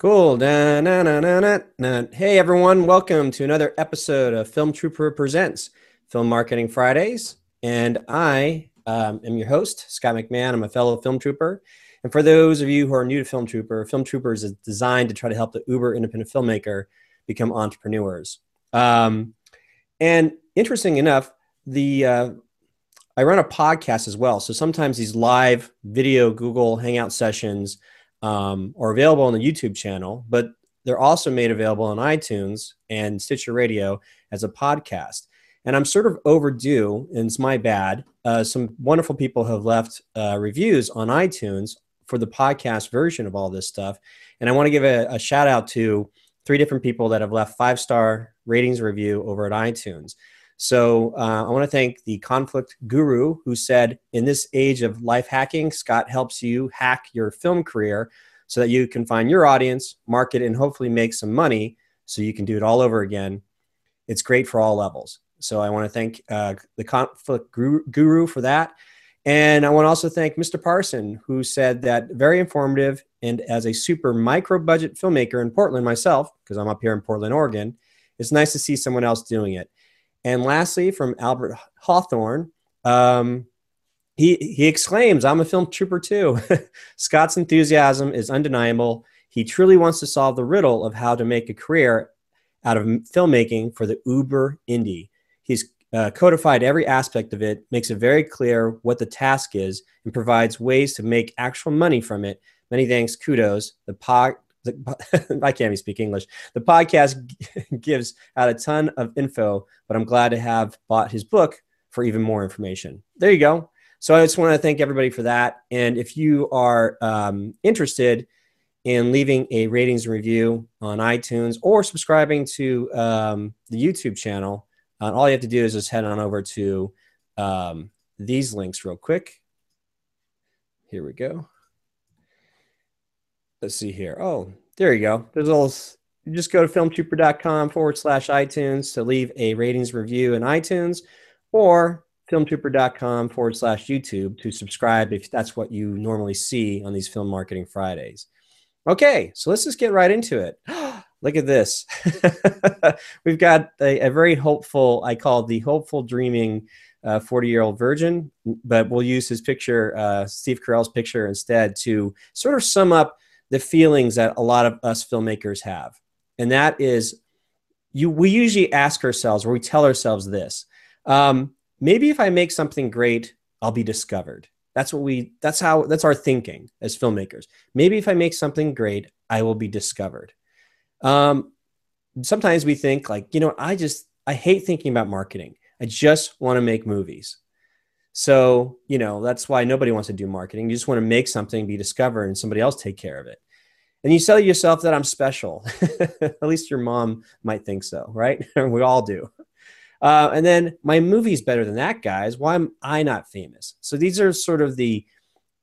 Cool. Da, na, na, na, na, na. Hey, everyone. Welcome to another episode of Film Trooper Presents Film Marketing Fridays. And I um, am your host, Scott McMahon. I'm a fellow film trooper. And for those of you who are new to Film Trooper, Film Troopers is designed to try to help the uber independent filmmaker become entrepreneurs. Um, and interesting enough, the uh, I run a podcast as well. So sometimes these live video Google Hangout sessions um, are available on the YouTube channel, but they're also made available on iTunes and Stitcher Radio as a podcast. And I'm sort of overdue, and it's my bad. Uh, some wonderful people have left uh, reviews on iTunes for the podcast version of all this stuff. And I want to give a, a shout out to three different people that have left five star ratings review over at iTunes. So uh, I want to thank the conflict guru who said, in this age of life hacking, Scott helps you hack your film career so that you can find your audience, market, and hopefully make some money so you can do it all over again. It's great for all levels. So I want to thank uh, the conflict guru for that. And I want to also thank Mr. Parson, who said that very informative. And as a super micro budget filmmaker in Portland myself, because I'm up here in Portland, Oregon, it's nice to see someone else doing it. And lastly, from Albert Hawthorne, um, he, he exclaims, I'm a film trooper too. Scott's enthusiasm is undeniable. He truly wants to solve the riddle of how to make a career out of filmmaking for the uber indie. He's uh, codified every aspect of it, makes it very clear what the task is, and provides ways to make actual money from it. Many thanks, kudos. The pod, the, I can't even speak English. The podcast gives out a ton of info, but I'm glad to have bought his book for even more information. There you go. So I just want to thank everybody for that. And if you are um, interested in leaving a ratings review on iTunes or subscribing to um, the YouTube channel, uh, all you have to do is just head on over to um, these links real quick. Here we go let's see here. Oh, there you go. There's a little, just go to filmtrooper.com forward slash iTunes to leave a ratings review in iTunes or filmtrooper.com forward slash YouTube to subscribe if that's what you normally see on these Film Marketing Fridays. Okay, so let's just get right into it. Look at this. We've got a, a, very hopeful, I call the hopeful dreaming 40 uh, year old virgin, but we'll use his picture, uh, Steve Carell's picture instead, to sort of sum up the feelings that a lot of us filmmakers have. And that is you we usually ask ourselves or we tell ourselves this. Um, maybe if I make something great, I'll be discovered. That's what we that's how that's our thinking as filmmakers. Maybe if I make something great, I will be discovered. Um, sometimes we think like, you know, I just I hate thinking about marketing. I just want to make movies. So, you know, that's why nobody wants to do marketing. You just want to make something, be discovered, and somebody else take care of it. And you sell yourself that I'm special. At least your mom might think so, right? we all do. Uh, and then my movie's better than that, guys. Why am I not famous? So these are sort of the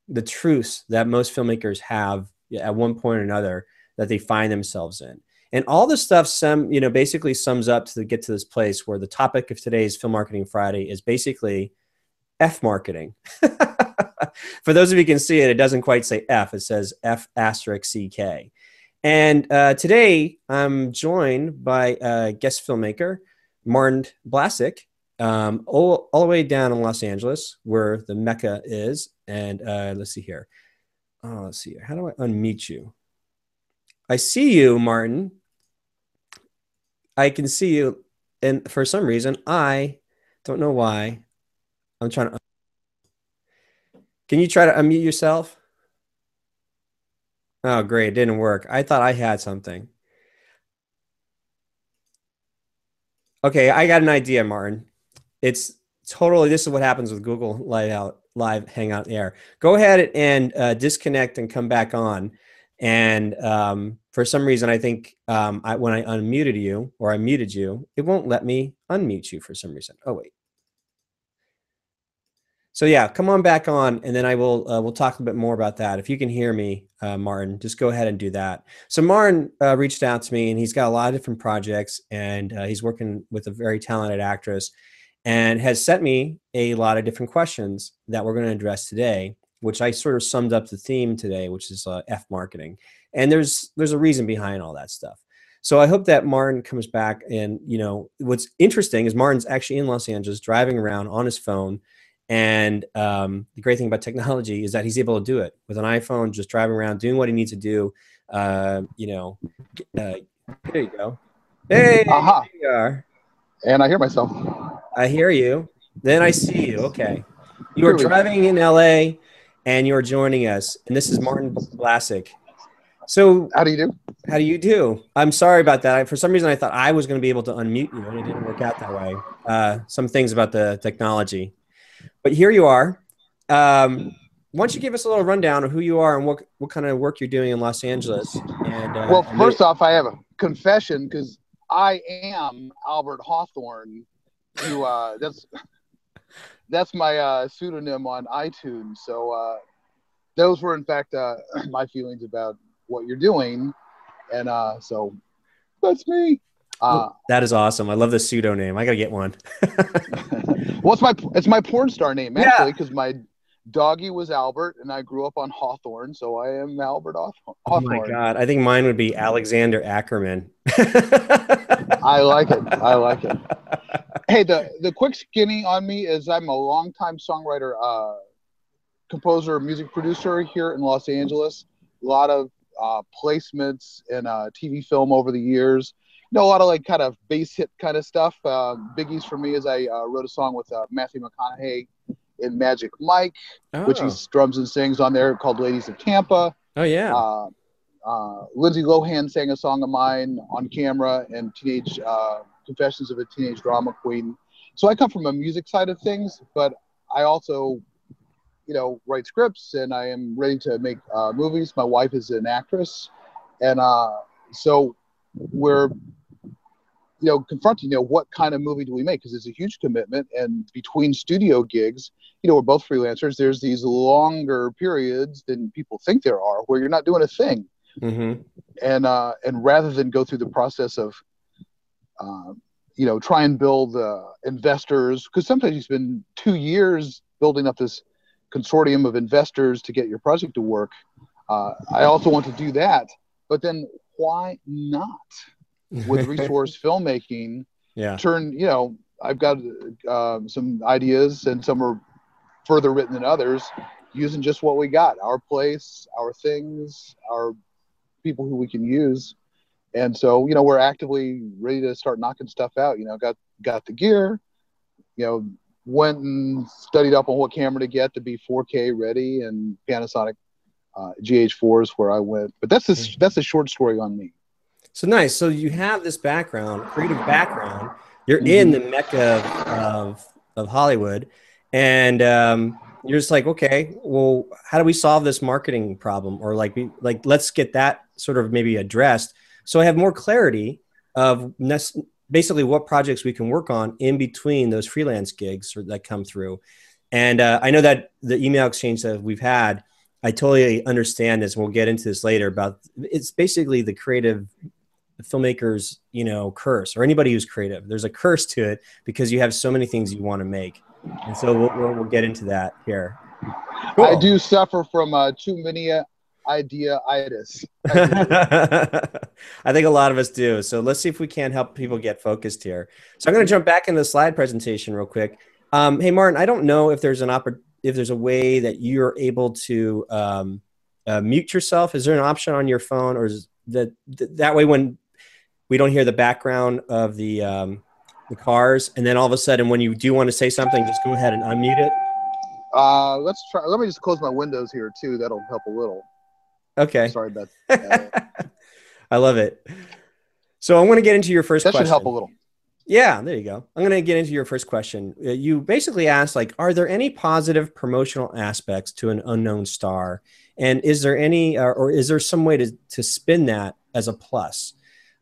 the truths that most filmmakers have at one point or another that they find themselves in. And all this stuff, some you know, basically sums up to get to this place where the topic of today's Film Marketing Friday is basically F marketing. For those of you can see it, it doesn't quite say F. It says F asterisk CK. And uh, today I'm joined by a guest filmmaker, Martin Blasek, um, all, all, the way down in Los Angeles, where the Mecca is. And uh, let's see here. Oh, let's see here. How do I unmute you? I see you, Martin. I can see you. And for some reason, I don't know why I'm trying to. Can you try to unmute yourself? Oh, great. It didn't work. I thought I had something. Okay, I got an idea, Martin. It's totally this is what happens with Google Live, Out, live Hangout Air. Go ahead and uh, disconnect and come back on. And um, for some reason, I think um, I, when I unmuted you or I muted you, it won't let me unmute you for some reason. Oh, wait. So yeah, come on back on, and then I will uh, we'll talk a little bit more about that. If you can hear me, uh, Martin, just go ahead and do that. So Martin uh, reached out to me, and he's got a lot of different projects, and uh, he's working with a very talented actress, and has sent me a lot of different questions that we're going to address today. which I sort of summed up the theme today, which is uh, F marketing. And there's there's a reason behind all that stuff. So I hope that Martin comes back. And you know, what's interesting is Martin's actually in Los Angeles, driving around on his phone. And um, the great thing about technology is that he's able to do it with an iPhone, just driving around, doing what he needs to do. Uh, you know, uh, there you go. Hey, Aha. there you are. And I hear myself. I hear you. Then I see you. Okay. You are driving in LA and you're joining us. And this is Martin Blasick. So, How do you do? how do you do? I'm sorry about that. I, for some reason, I thought I was going to be able to unmute you, and it didn't work out that way. Uh, some things about the technology. But here you are. Um, why don't you give us a little rundown of who you are and what, what kind of work you're doing in Los Angeles? And uh, Well, first off, I have a confession because I am Albert Hawthorne. Who uh, that's that's my uh, pseudonym on iTunes. So uh, those were, in fact, uh, my feelings about what you're doing, and uh, so that's me. Uh, that is awesome. I love the pseudo name. I got to get one. well, it's my it's my porn star name actually because my doggy was Albert, and I grew up on Hawthorne, so I am Albert Hawthorne. Oh my god! I think mine would be Alexander Ackerman. I like it. I like it. Hey, the the quick skinny on me is I'm a longtime songwriter, uh, composer, music producer here in Los Angeles. A lot of uh, placements in uh, TV film over the years. Know, a lot of like kind of bass hit kind of stuff. Uh, biggies for me is I uh, wrote a song with uh, Matthew McConaughey in Magic Mike, which he oh. drums and sings on there called Ladies of Tampa. oh yeah. Uh, uh, Lindsay Lohan sang a song of mine on camera and Teenage uh, Confessions of a Teenage Drama Queen. So I come from a music side of things, but I also, you know, write scripts and I am ready to make uh, movies. My wife is an actress, and uh, so we're, you know, confronting, you know, what kind of movie do we make? Because it's a huge commitment, and between studio gigs, you know, we're both freelancers. There's these longer periods than people think there are where you're not doing a thing hmm and uh, and rather than go through the process of um, you know try and build uh, investors because sometimes you spend two years building up this consortium of investors to get your project to work uh, i also want to do that but then why not with resource filmmaking yeah. turn you know i've got um, some ideas and some are further written than others using just what we got our place our things our people who we can use. And so you know we're actively ready to start knocking stuff out you know got got the gear you know went and studied up on what camera to get to be 4k ready and panasonic uh, gh4s where i went. But that's a, that's a short story on me So nice. So you have this background, creative background. You're in the mecca of, of, of Hollywood, and um, you're just like, okay, well, how do we solve this marketing problem, or like, we, like let's get that sort of maybe addressed, so I have more clarity of nec- basically what projects we can work on in between those freelance gigs that come through. And uh, I know that the email exchange that we've had, I totally understand this. We'll get into this later about it's basically the creative filmmaker's you know curse or anybody who's creative there's a curse to it because you have so many things you want to make and so we'll, we'll, we'll get into that here i do suffer from uh, too many uh, idea-itis I think a lot of us do. So let's see if we can help people get focused here. So I'm going to jump back into the slide presentation real quick. Um, hey, Martin, I don't know if there's an oppor- if there's a way that you're able to um, uh, mute yourself. Is there an option on your phone, or is that th- that way when we don't hear the background of the um, the cars, and then all of a sudden when you do want to say something, just go ahead and unmute it. uh, let's try let me just close my windows here too that'll help a little Okay. sorry about that I love it. So I'm going to get into your first that question. should help a little Yeah, there you go. I'm going to get into your first question. Uh, You basically asked, like, are there any positive promotional aspects to an unknown star, and is there any, or, or is there some way to to spin that as a plus?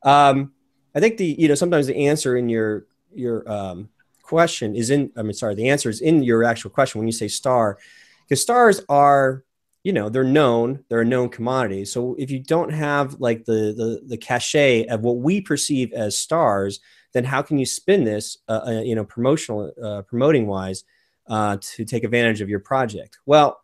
Um, I think the you know sometimes the answer in your your um, question is in. I mean, sorry, the answer is in your actual question when you say star, because stars are you know they're known they're a known commodity so if you don't have like the the, the cachet of what we perceive as stars then how can you spin this uh, uh, you know promotional uh, promoting wise uh, to take advantage of your project well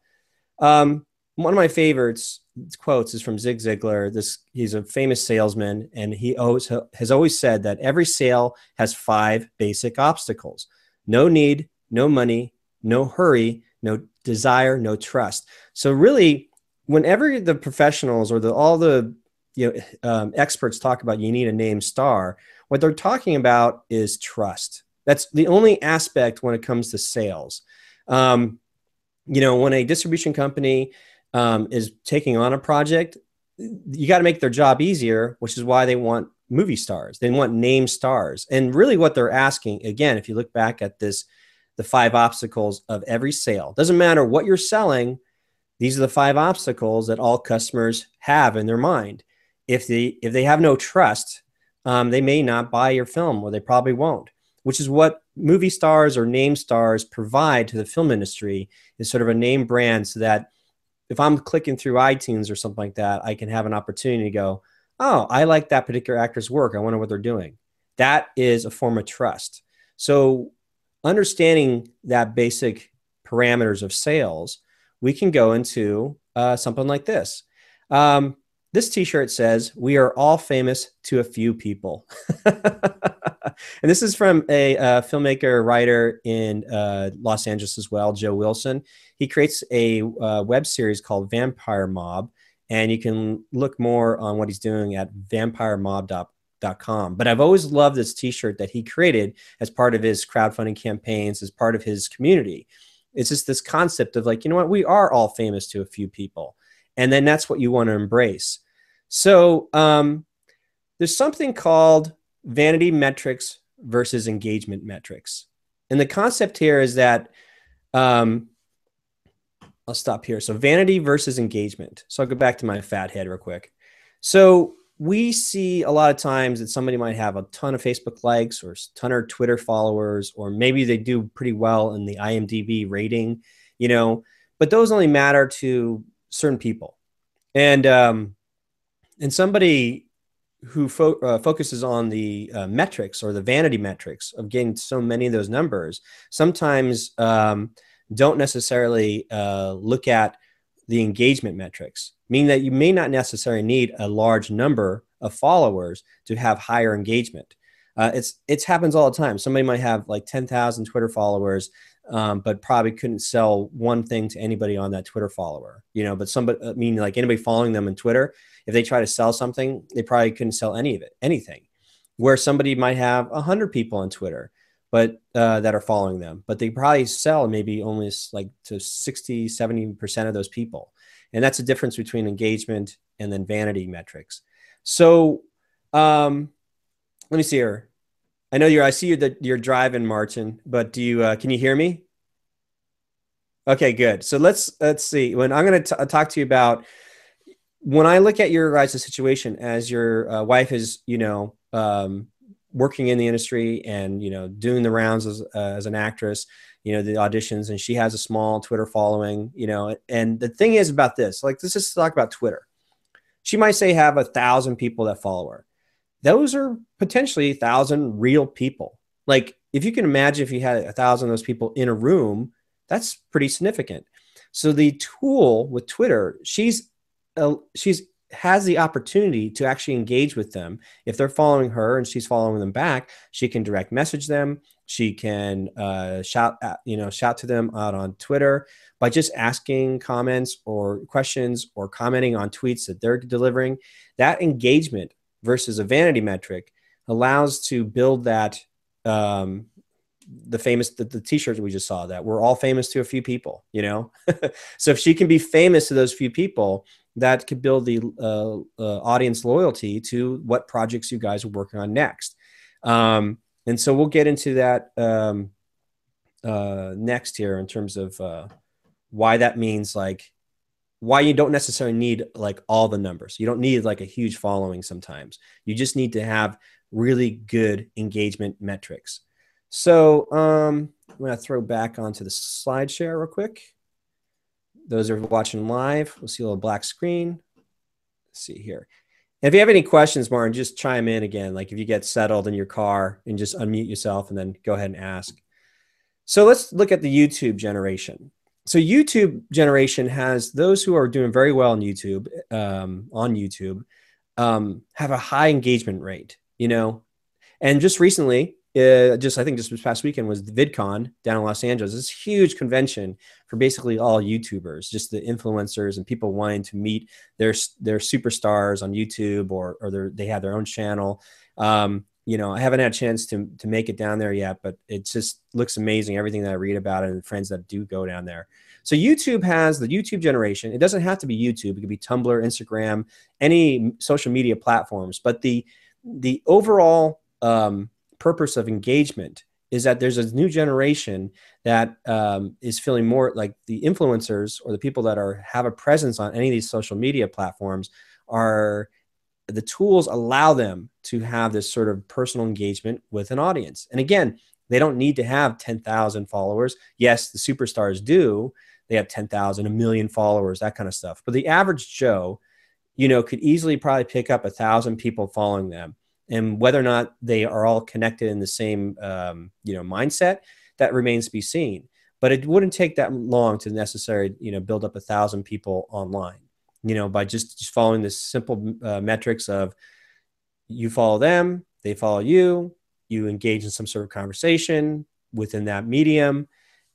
Um, one of my favorites quotes is from Zig Ziglar. This he's a famous salesman, and he always has always said that every sale has five basic obstacles: no need, no money, no hurry, no desire, no trust. So really, whenever the professionals or the all the you know um, experts talk about you need a name star, what they're talking about is trust. That's the only aspect when it comes to sales. Um, you know, when a distribution company um, is taking on a project, you got to make their job easier, which is why they want movie stars. They want name stars. And really, what they're asking, again, if you look back at this, the five obstacles of every sale, doesn't matter what you're selling, these are the five obstacles that all customers have in their mind. If they if they have no trust, um, they may not buy your film, or they probably won't. Which is what movie stars or name stars provide to the film industry is sort of a name brand, so that if I'm clicking through iTunes or something like that, I can have an opportunity to go, oh, I like that particular actor's work. I wonder what they're doing. That is a form of trust. So, understanding that basic parameters of sales, we can go into uh, something like this. Um, this t-shirt says we are all famous to a few people and this is from a uh, filmmaker writer in uh, los angeles as well joe wilson. He creates a uh, web series called vampire mob and you can look more on what he's doing at vampiremob.com but i've always loved this t-shirt that he created as part of his crowdfunding campaigns as part of his community. It's just this concept of like you know what? We are all famous to a few people and then that's what you want to embrace. So um, there's something called vanity metrics versus engagement metrics. And the concept here is that um, I'll stop here. So vanity versus engagement. So I'll go back to my fat head real quick. So we see a lot of times that somebody might have a ton of Facebook likes or a ton of Twitter followers, or maybe they do pretty well in the IMDb rating, you know, but those only matter to certain people, and um, and somebody who fo- uh, focuses on the uh, metrics or the vanity metrics of getting so many of those numbers sometimes um, don't necessarily uh, look at the engagement metrics, meaning that you may not necessarily need a large number of followers to have higher engagement. Uh, it's it happens all the time. Somebody might have like ten thousand Twitter followers, um, but probably couldn't sell one thing to anybody on that Twitter follower, you know. But somebody, I mean, like anybody following them on Twitter, if they try to sell something, they probably couldn't sell any of it, anything. Where somebody might have a hundred people on Twitter, but uh, that are following them, but they probably sell maybe only like to 60, 70 percent of those people, and that's the difference between engagement and then vanity metrics. So, um, let me see here. I know you're. I see you that you're driving, Martin. But do you? Uh, can you hear me? Okay, good. So let's let's see. When I'm going to talk to you about when I look at your guys' situation as your uh, wife is, you know, um, working in the industry and you know doing the rounds as uh, as an actress, you know, the auditions, and she has a small Twitter following, you know. And the thing is about this, like, let's just talk about Twitter. She might say have a thousand people that follow her those are potentially a thousand real people. Like if you can imagine if you had a thousand of those people in a room, that's pretty significant. So the tool with Twitter, she's she's has the opportunity to actually engage with them. If they're following her and she's following them back, she can direct message them. She can uh, shout, at, you know, shout to them out on Twitter by just asking comments or questions or commenting on tweets that they're delivering. That engagement versus a vanity metric allows to build that um, the famous the, the t-shirts we just saw that we're all famous to a few people you know so if she can be famous to those few people that could build the uh, uh, audience loyalty to what projects you guys are working on next um, and so we'll get into that um, uh, next here in terms of uh, why that means like why you don't necessarily need like all the numbers. You don't need like a huge following sometimes. You just need to have really good engagement metrics. So um, I'm going to throw back onto the slide share real quick. Those are watching live, we'll see a little black screen. Let's see here. if you have any questions, Martin, just chime in again. Like if you get settled in your car and just unmute yourself and then go ahead and ask. So let's look at the YouTube generation. so YouTube generation has those who are doing very well on YouTube, um, on YouTube, um, have a high engagement rate, you know, and just recently, uh, just I think just this past weekend was VidCon down in Los Angeles. This huge convention for basically all YouTubers, just the influencers and people wanting to meet their their superstars on YouTube or or they have their own channel. Um, you know, I haven't had a chance to to make it down there yet, but it just looks amazing. Everything that I read about it and friends that do go down there. So YouTube has the YouTube generation. It doesn't have to be YouTube. It could be Tumblr, Instagram, any social media platforms. But the the overall um, purpose of engagement is that there's a new generation that um, is feeling more like the influencers or the people that are have a presence on any of these social media platforms are the tools allow them to have this sort of personal engagement with an audience. And again they don't need to have 10,000 followers. Yes the superstars do. They have 10,000 a million followers that kind of stuff. But the average joe you know could easily probably pick up a thousand people following them and whether or not they are all connected in the same um, you know mindset that remains to be seen. But it wouldn't take that long to necessarily you know build up a thousand people online you know by just, just following this simple uh, metrics of you follow them they follow you you engage in some sort of conversation within that medium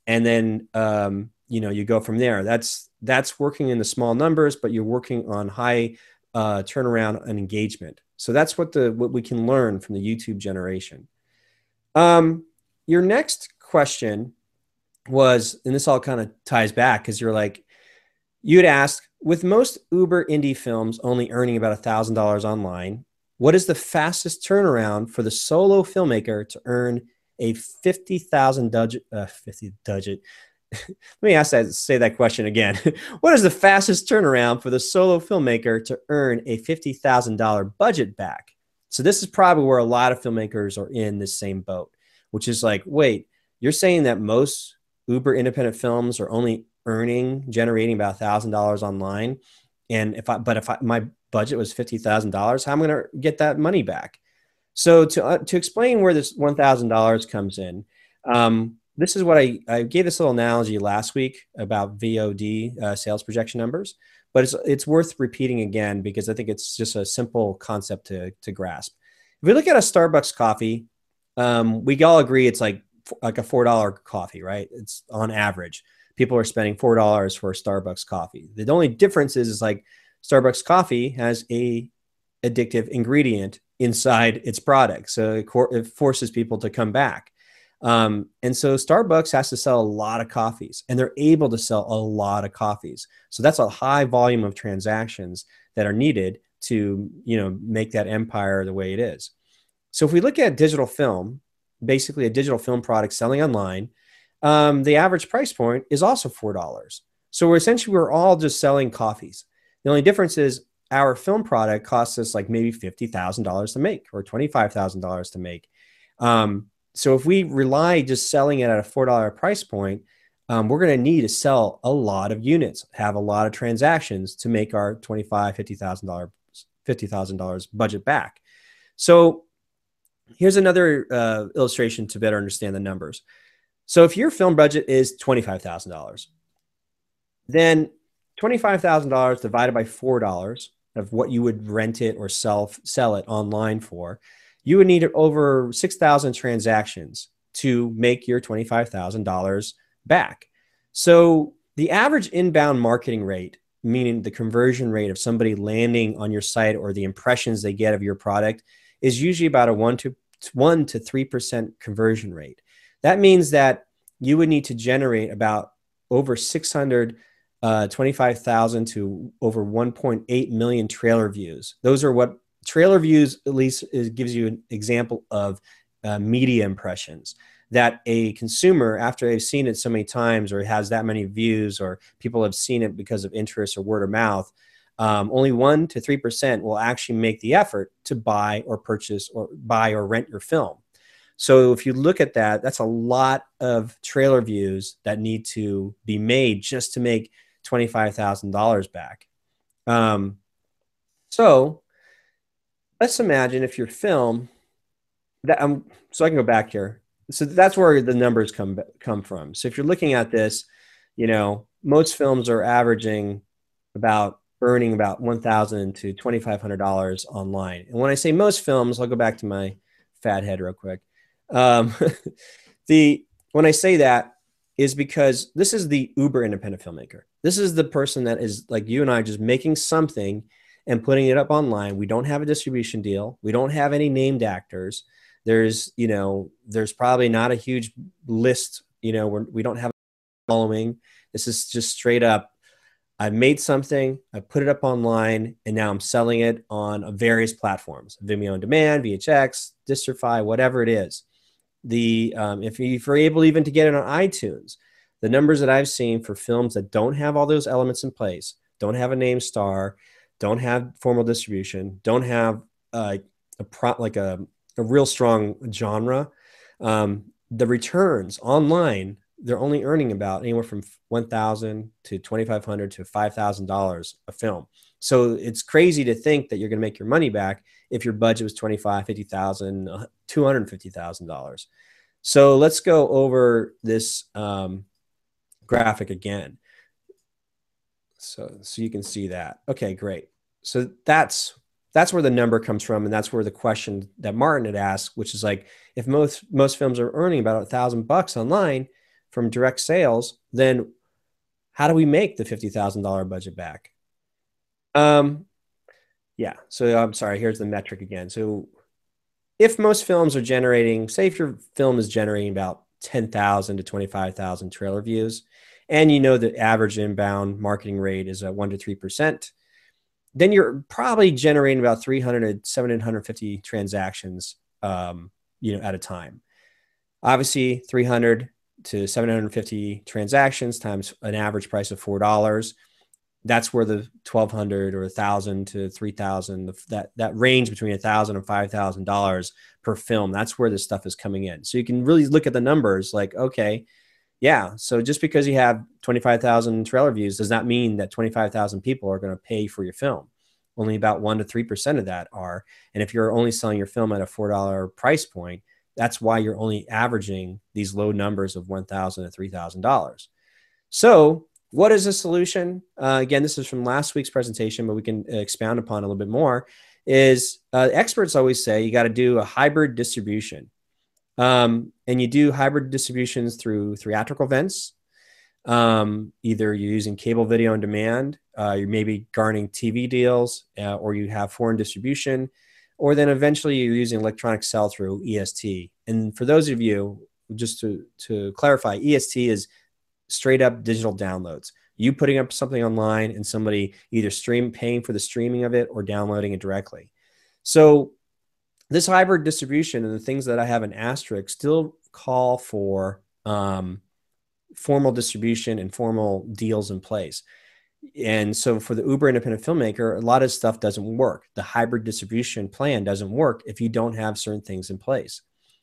and then um, you know you go from there. That's that's working in the small numbers but you're working on high uh, turnaround and engagement so that's what the what we can learn from the YouTube generation. Um, your next question was, and this all kind of ties back because you're like, you'd ask, with most Uber indie films only earning about thousand dollars online, what is the fastest turnaround for the solo filmmaker to earn a fifty thousand budget, uh, fifty budget, let me ask that say that question again. What is the fastest turnaround for the solo filmmaker to earn a $50000 budget back? So this is probably where a lot of filmmakers are in this same boat which is like wait you're saying that most uber independent films are only earning generating about $1000 online? And if i but if I, my budget was $50000 how am i going to get that money back? So to, uh, to explain where this $1000 comes in um, this is what I, I gave this little analogy last week about VOD uh, sales projection numbers, but it's, it's worth repeating again because I think it's just a simple concept to, to grasp. If we look at a Starbucks coffee, um, we all agree it's like like a four dollar coffee, right? It's on average. People are spending four dollars for a Starbucks coffee. The only difference is, is like Starbucks coffee has a addictive ingredient inside its product, so it, it forces people to come back. Um, and so Starbucks has to sell a lot of coffees and they're able to sell a lot of coffees. So that's a high volume of transactions that are needed to, you know, make that empire the way it is. So if we look at digital film, basically a digital film product selling online, um, the average price point is also $4. So we're essentially, we're all just selling coffees. The only difference is our film product costs us like maybe $50,000 to make or $25,000 to make. Um, so if we rely just selling it at a four dollar price point, um, we're going to need to sell a lot of units, have a lot of transactions to make our twenty five, fifty thousand dollars, fifty thousand dollars budget back. So here's another uh, illustration to better understand the numbers. So if your film budget is twenty five thousand dollars, then twenty five thousand dollars divided by four dollars of what you would rent it or sell sell it online for you would need over 6,000 transactions to make your $25,000 back. So the average inbound marketing rate, meaning the conversion rate of somebody landing on your site or the impressions they get of your product, is usually about a one to one to three percent conversion rate. That means that you would need to generate about over 600 uh, 25,000 to over 1.8 million trailer views. Those are what trailer views at least is, gives you an example of uh, media impressions. That a consumer after they've seen it so many times or has that many views or people have seen it because of interest or word of mouth um, only 1 to 3% will actually make the effort to buy or purchase or buy or rent your film. So if you look at that that's a lot of trailer views that need to be made just to make $25000 back. Um, so let's imagine if your film that um, so I can go back here. So that's where the numbers come come from. So if you're looking at this, you know, most films are averaging about earning about $1,000 to $2,500 online. And when I say most films, I'll go back to my fat head real quick. Um, the when I say that is because this is the uber independent filmmaker. This is the person that is like you and I just making something and putting it up online. We don't have a distribution deal. We don't have any named actors. There's, you know, there's probably not a huge list, you know, we're, we don't have following. This is just straight up I made something, I put it up online, and now I'm selling it on various platforms Vimeo on demand, VHX, Distrify, whatever it is. The um, if, you, if you're able even to get it on iTunes, the numbers that I've seen for films that don't have all those elements in place, don't have a name star, don't have formal distribution, don't have uh, a pro, like a, a real strong genre, um, the returns online they're only earning about anywhere from 1000 to 2500 to $5000 a film. So it's crazy to think that you're going to make your money back if your budget was 25 50000 $250000 so let's go over this um, graphic again so so you can see that okay great so that's that's where the number comes from and that's where the question that martin had asked which is like if most most films are earning about a thousand bucks online from direct sales, then how do we make the $50,000 budget back? Um, yeah, so I'm sorry, here's the metric again. So if most films are generating, say if your film is generating about 10,000 to 25,000 trailer views, and you know the average inbound marketing rate is at 1 to 3%, then you're probably generating about 300 to 750 transactions um, you know, at a time. Obviously, 300 to 750 transactions times an average price of four dollars. That's where the 1200 or 1000 to 3000 that that range between 1000 and 5000 dollars per film that's where this stuff is coming in. So you can really look at the numbers like okay yeah so just because you have 25000 trailer views does not mean that 25000 people are going to pay for your film only about 1 to 3% of that are and if you're only selling your film at a $4 price point that's why you're only averaging these low numbers of 1,000 to $3,000. So, what is the solution? Uh, again, this is from last week's presentation, but we can expound upon a little bit more. Is uh, experts always say you got to do a hybrid distribution, um, and you do hybrid distributions through theatrical events. Um, either you're using cable video on demand, uh, you're maybe garnering TV deals, uh, or you have foreign distribution or then eventually you're using electronic sell through EST. And for those of you, just to, to clarify, EST is straight up digital downloads. You putting up something online and somebody either stream paying for the streaming of it or downloading it directly. So this hybrid distribution and the things that I have in asterisk still call for um, formal distribution and formal deals in place. And so for the uber independent filmmaker a lot of stuff doesn't work. The hybrid distribution plan doesn't work if you don't have certain things in place.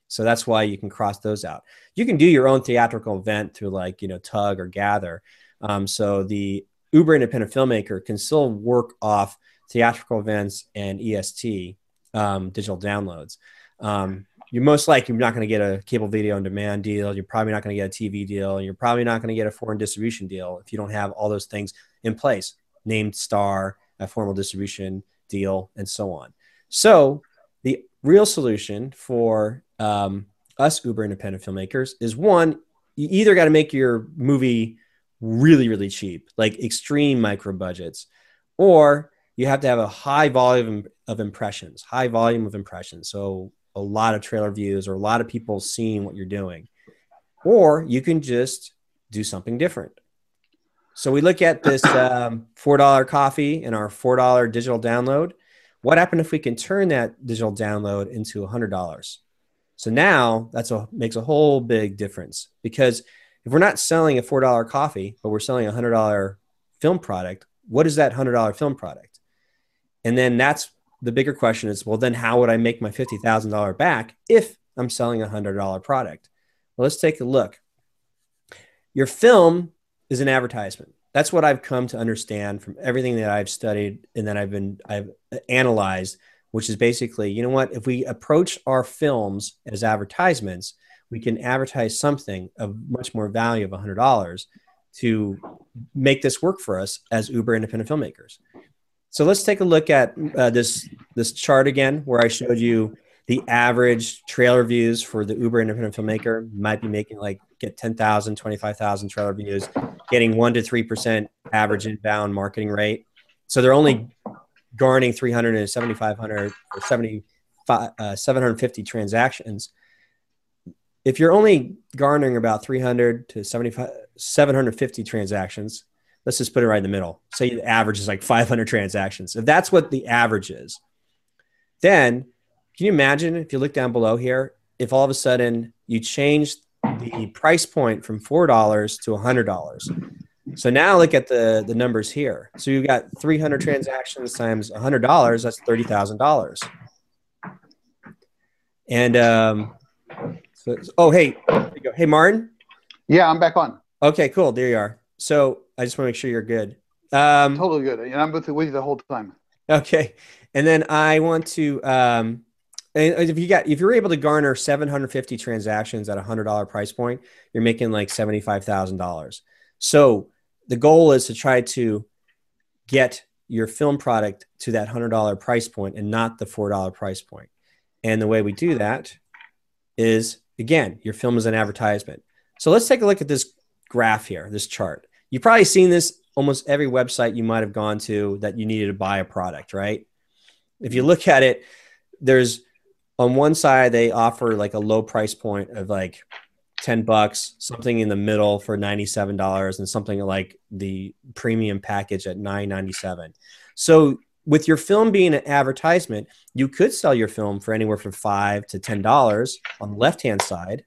So that's why you can cross those out. You can do your own theatrical event through like you know Tugg or Gathr. Um, so the uber independent filmmaker can still work off theatrical events and est um, digital downloads um, you're most likely not going to get a cable video on demand deal. You're probably not going to get a TV deal. You're probably not going to get a foreign distribution deal if you don't have all those things in place named star, a formal distribution deal, and so on. So, the real solution for um, us Uber independent filmmakers is one, you either got to make your movie really, really cheap, like extreme micro budgets, or you have to have a high volume of impressions, high volume of impressions. So a lot of trailer views or a lot of people seeing what you're doing. Or you can just do something different. So we look at this um, $4 coffee and our $4 digital download. What happened if we can turn that digital download into $100? So now that's a makes a whole big difference because if we're not selling a $4 coffee, but we're selling a $100 film product, what is that $100 film product? And then that's the bigger question is, well, then how would I make my $50,000 back if I'm selling a $100 product? Well, let's take a look. Your film is an advertisement. That's what I've come to understand from everything that I've studied and that I've been I've analyzed, which is basically, you know what, if we approach our films as advertisements, we can advertise something of much more value of $100 to make this work for us as Uber independent filmmakers. So let's take a look at uh, this this chart again, where I showed you the average trailer views for the Uber independent filmmaker might be making like get 10,000, 25,000 trailer views, getting one to 3% average inbound marketing rate. So they're only garnering 300 and 7,500 or 75, uh, 750 transactions. If you're only garnering about 300 to 75, 750 transactions, let's just put it right in the middle. Say the average is like 500 transactions. If that's what the average is, then can you imagine if you look down below here, if all of a sudden you change the price point from $4 to $100? So now look at the, the numbers here. So you've got 300 transactions times $100, that's $30,000. And, um, so, oh, hey, hey, Martin. Yeah, I'm back on. Okay, cool. There you are. So I just want to make sure you're good. Um, totally good. And I'm with, with you the whole time. Okay. And then I want to, um, if you got if you're able to garner 750 transactions at a hundred dollar price point, you're making like seventy five thousand dollars. So the goal is to try to get your film product to that hundred dollar price point and not the four dollar price point. And the way we do that is again, your film is an advertisement. So let's take a look at this graph here, this chart. You've probably seen this almost every website you might have gone to that you needed to buy a product, right? If you look at it, there's on one side they offer like a low price point of like 10 bucks something in the middle for $97 and something like the premium package at 997 so with your film being an advertisement you could sell your film for anywhere from 5 to $10 on the left hand side.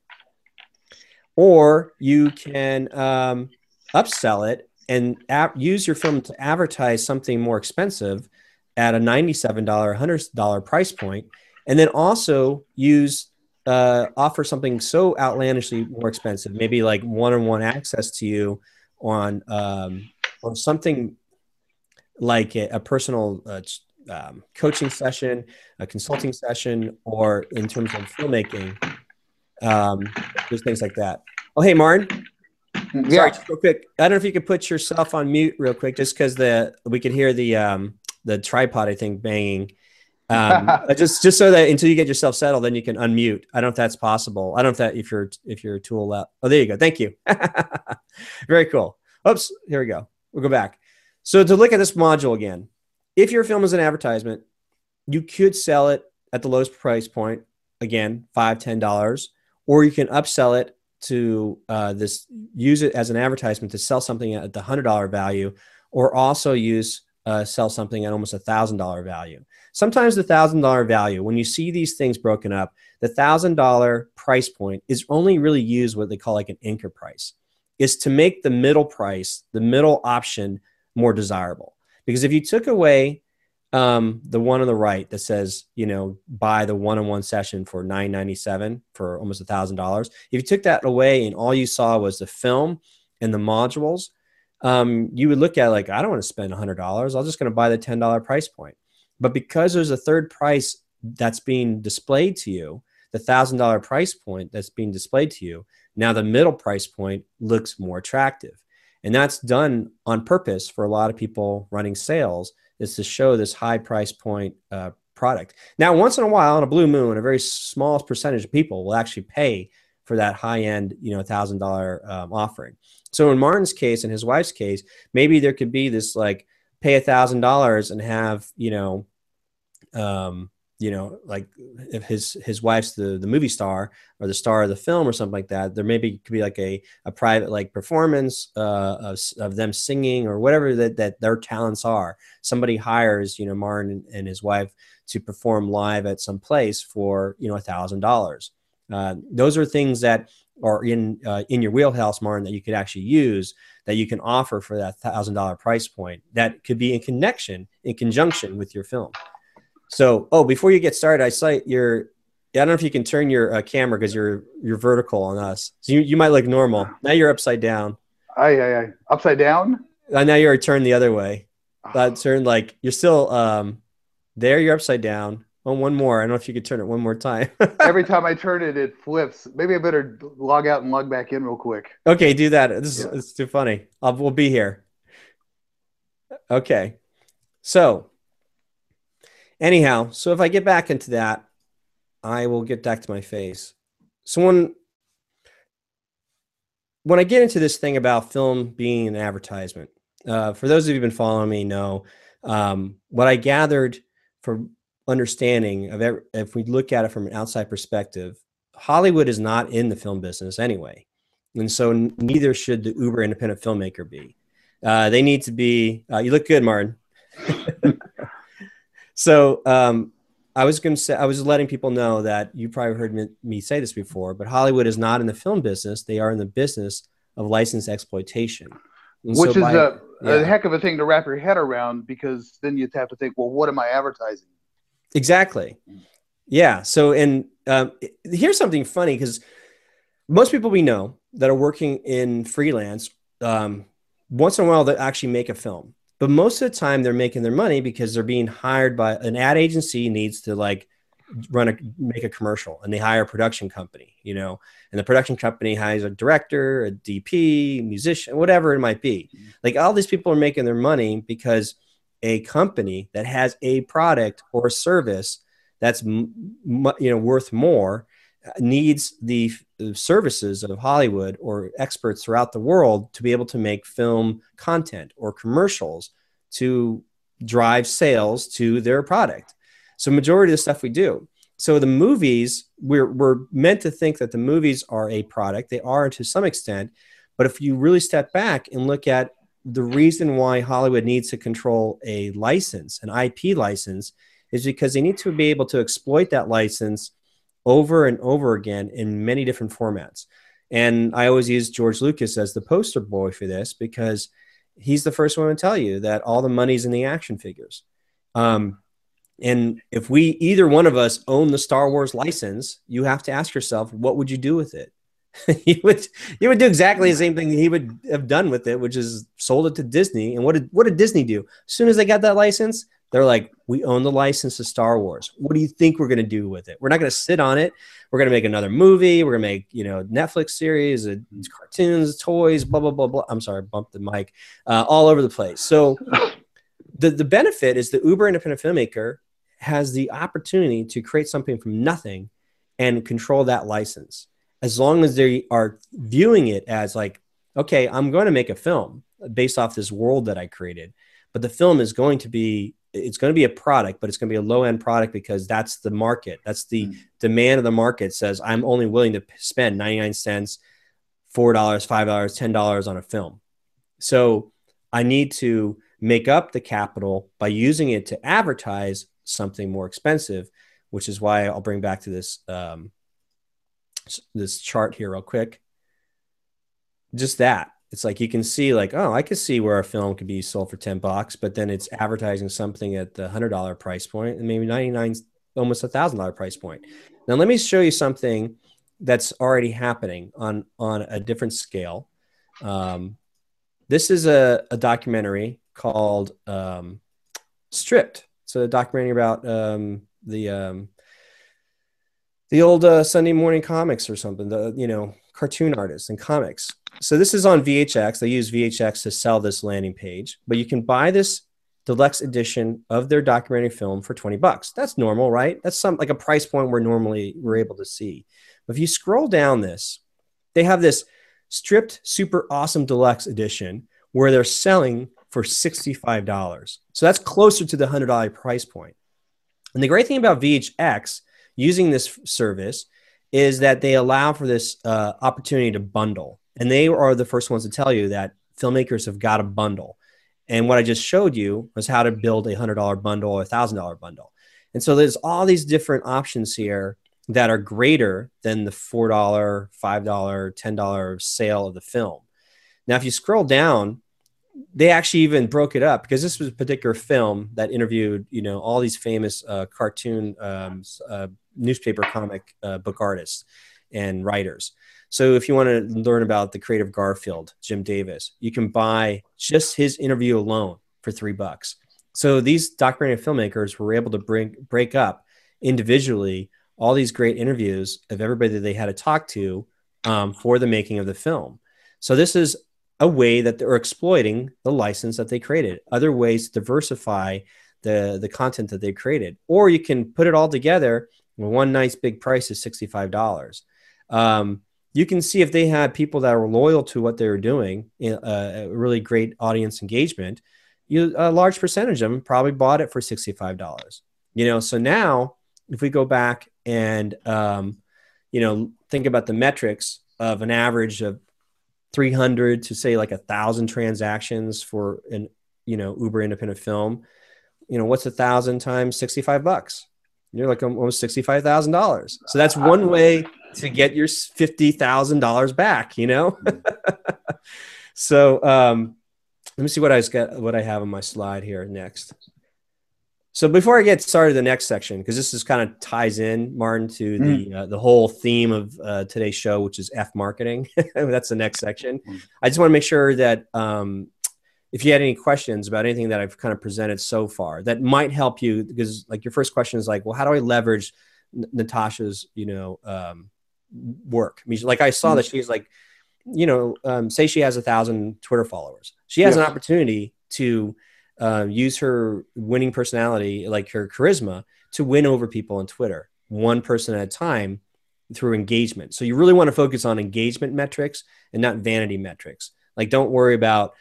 Or you can um, upsell it and use your film to advertise something more expensive at a $97 $100 price point and then also use uh, offer something so outlandishly more expensive, maybe like one-on-one access to you on um, or something like a, a personal uh, um, coaching session, a consulting session, or in terms of filmmaking, um, there's things like that. Oh, hey, Martin. Yeah. Sorry, real quick. I don't know if you could put yourself on mute real quick, just because the we could hear the um, the tripod, I think, banging. Um, just just so that until you get yourself settled, then you can unmute. I don't know if that's possible. I don't know if that if you're if you're tool out. Oh, there you go. Thank you. Very cool. Oops. Here we go. We'll go back. So to look at this module again, if your film is an advertisement, you could sell it at the lowest price point. Again, five ten dollars, or you can upsell it to uh, this use it as an advertisement to sell something at the hundred dollar value, or also use uh, sell something at almost a thousand dollar value. Sometimes the thousand dollar value, when you see these things broken up, the thousand dollar price point is only really used what they call like an anchor price, is to make the middle price, the middle option, more desirable. Because if you took away um, the one on the right that says, you know, buy the one-on-one session for nine ninety-seven for almost a thousand dollars. If you took that away and all you saw was the film and the modules, um, you would look at like, I don't want to spend a $100. I'm just going to buy the $10 price point. But because there's a third price that's being displayed to you, the $1,000 price point that's being displayed to you, now the middle price point looks more attractive. And that's done on purpose for a lot of people running sales is to show this high price point uh, product. Now, once in a while on a blue moon, a very small percentage of people will actually pay for that high end, you know, thousand dollar um, offering. So in Martin's case and his wife's case, maybe there could be this like pay a thousand dollars and have you know, um, you know, like if his his wife's the the movie star or the star of the film or something like that, there maybe could be like a a private like performance uh, of of them singing or whatever that that their talents are. Somebody hires you know Martin and his wife to perform live at some place for you know a thousand dollars. Uh, those are things that are in uh, in your wheelhouse, Martin, that you could actually use that you can offer for that thousand dollar price point that could be in connection in conjunction with your film. So, oh, before you get started, I saw your. I don't know if you can turn your uh, camera because you're you're vertical on us. So you, you might look normal. Now you're upside down. Aye, aye, aye. Upside down. Uh, now you're turned the other way. But turn like you're still um there. You're upside down. Oh, one more. I don't know if you could turn it one more time. Every time I turn it, it flips. Maybe I better log out and log back in real quick. Okay, do that. This yeah. is it's too funny. I'll, we'll be here. Okay. So, anyhow, so if I get back into that, I will get back to my face. So when when I get into this thing about film being an advertisement, uh, for those of you who've been following me, know um, what I gathered from understanding of every, if we look at it from an outside perspective, Hollywood is not in the film business anyway, and so neither should the uber independent filmmaker be. Uh, they need to be. Uh, you look good, Martin. so um, I was going to say, I was letting people know that you probably heard me, me, say this before, but Hollywood is not in the film business. They are in the business of license exploitation. And Which so is by, a, yeah. a, heck of a thing to wrap your head around because then you'd have to think, well, what am I advertising? Exactly. Yeah. So, and um, here's something funny because most people we know that are working in freelance, um, once in a while, they actually make a film but most of the time they're making their money because they're being hired by an ad agency needs to like run a make a commercial and they hire a production company you know and the production company hires a director a dp musician whatever it might be mm-hmm. like all these people are making their money because a company that has a product or service that's you know worth more needs the, the services of Hollywood or experts throughout the world to be able to make film content or commercials to drive sales to their product. So majority of the stuff we do. So the movies, we're we're meant to think that the movies are a product. They are to some extent, but if you really step back and look at the reason why Hollywood needs to control a license, an IP license, is because they need to be able to exploit that license over and over again in many different formats. And I always use George Lucas as the poster boy for this because he's the first one to tell you that all the money's in the action figures. Um, and if we either one of us own the Star Wars license, you have to ask yourself, what would you do with it? you would you would do exactly the same thing he would have done with it, which is sold it to Disney. And what did what did Disney do? As soon as they got that license, they're like, we own the license to Star Wars. What do you think we're going to do with it? We're not going to sit on it. We're going to make another movie. We're going to make, you know, Netflix series, uh, cartoons, toys, blah, blah, blah, blah. I'm sorry, bumped the mic uh, all over the place. So the, the benefit is the Uber independent filmmaker has the opportunity to create something from nothing and control that license. As long as they are viewing it as like, okay, I'm going to make a film based off this world that I created, but the film is going to be it's going to be a product, but it's going to be a low end product because that's the market. That's the mm. demand of the market says I'm only willing to spend 99 cents, $4, $5, $10 on a film. So I need to make up the capital by using it to advertise something more expensive, which is why I'll bring back to this, um, this chart here real quick. Just that it's like you can see like oh i could see where a film could be sold for 10 bucks but then it's advertising something at the $100 price point and maybe 99 almost a thousand dollar price point. Now let me show you something that's already happening on on a different scale. Um, this is a, a documentary called um, stripped. It's a documentary about um, the um, the old uh, sunday morning comics or something the you know cartoon artists and comics so this is on VHX. They use VHX to sell this landing page, but you can buy this deluxe edition of their documentary film for 20 bucks. That's normal, right? That's some like a price point where normally we're able to see. But if you scroll down this, they have this stripped super awesome deluxe edition where they're selling for $65. So that's closer to the $100 price point. And the great thing about VHX using this service is that they allow for this uh, opportunity to bundle. And they are the first ones to tell you that filmmakers have got a bundle. And what I just showed you was how to build a $100 bundle or a $1,000 bundle. And so there's all these different options here that are greater than the $4, $5, $10 sale of the film. Now, if you scroll down, they actually even broke it up because this was a particular film that interviewed, you know, all these famous uh, cartoon, um, uh, newspaper comic uh, book artists and writers. So if you want to learn about the creative Garfield, Jim Davis, you can buy just his interview alone for three bucks. So these documentary filmmakers were able to bring break up individually all these great interviews of everybody that they had to talk to um, for the making of the film. So this is a way that they're exploiting the license that they created. Other ways to diversify the the content that they created, or you can put it all together. One nice big price is sixty five dollars. Um, you can see if they had people that were loyal to what they were doing, uh, a really great audience engagement. You a large percentage of them probably bought it for sixty five dollars. You know, so now if we go back and um, you know think about the metrics of an average of 300 to say like a thousand transactions for an you know uber independent film you know what's a thousand times 65 bucks you're like almost $65000 so that's one way to get your $50000 back you know so um let me see what i got what i have on my slide here next so before I get started, the next section, because this is kind of ties in, Martin, to the mm. uh, the whole theme of uh, today's show, which is F marketing. That's the next section. Mm. I just want to make sure that um, if you had any questions about anything that I've kind of presented so far, that might help you, because like your first question is like, well, how do I leverage N- Natasha's, you know, um, work? I mean, like I saw that she's like, you know, um, say she has a thousand Twitter followers, she has yes. an opportunity to uh, use her winning personality, like her charisma, to win over people on Twitter, one person at a time through engagement. So you really want to focus on engagement metrics and not vanity metrics. Like, don't worry about,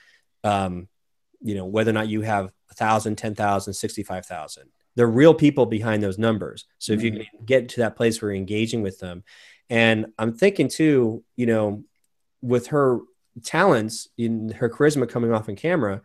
um, you know, whether or not you have a thousand, ten thousand, sixty-five thousand. They're real people behind those numbers. So if mm-hmm. you can get to that place where you're engaging with them, and I'm thinking too, you know, with her talents in her charisma coming off in camera,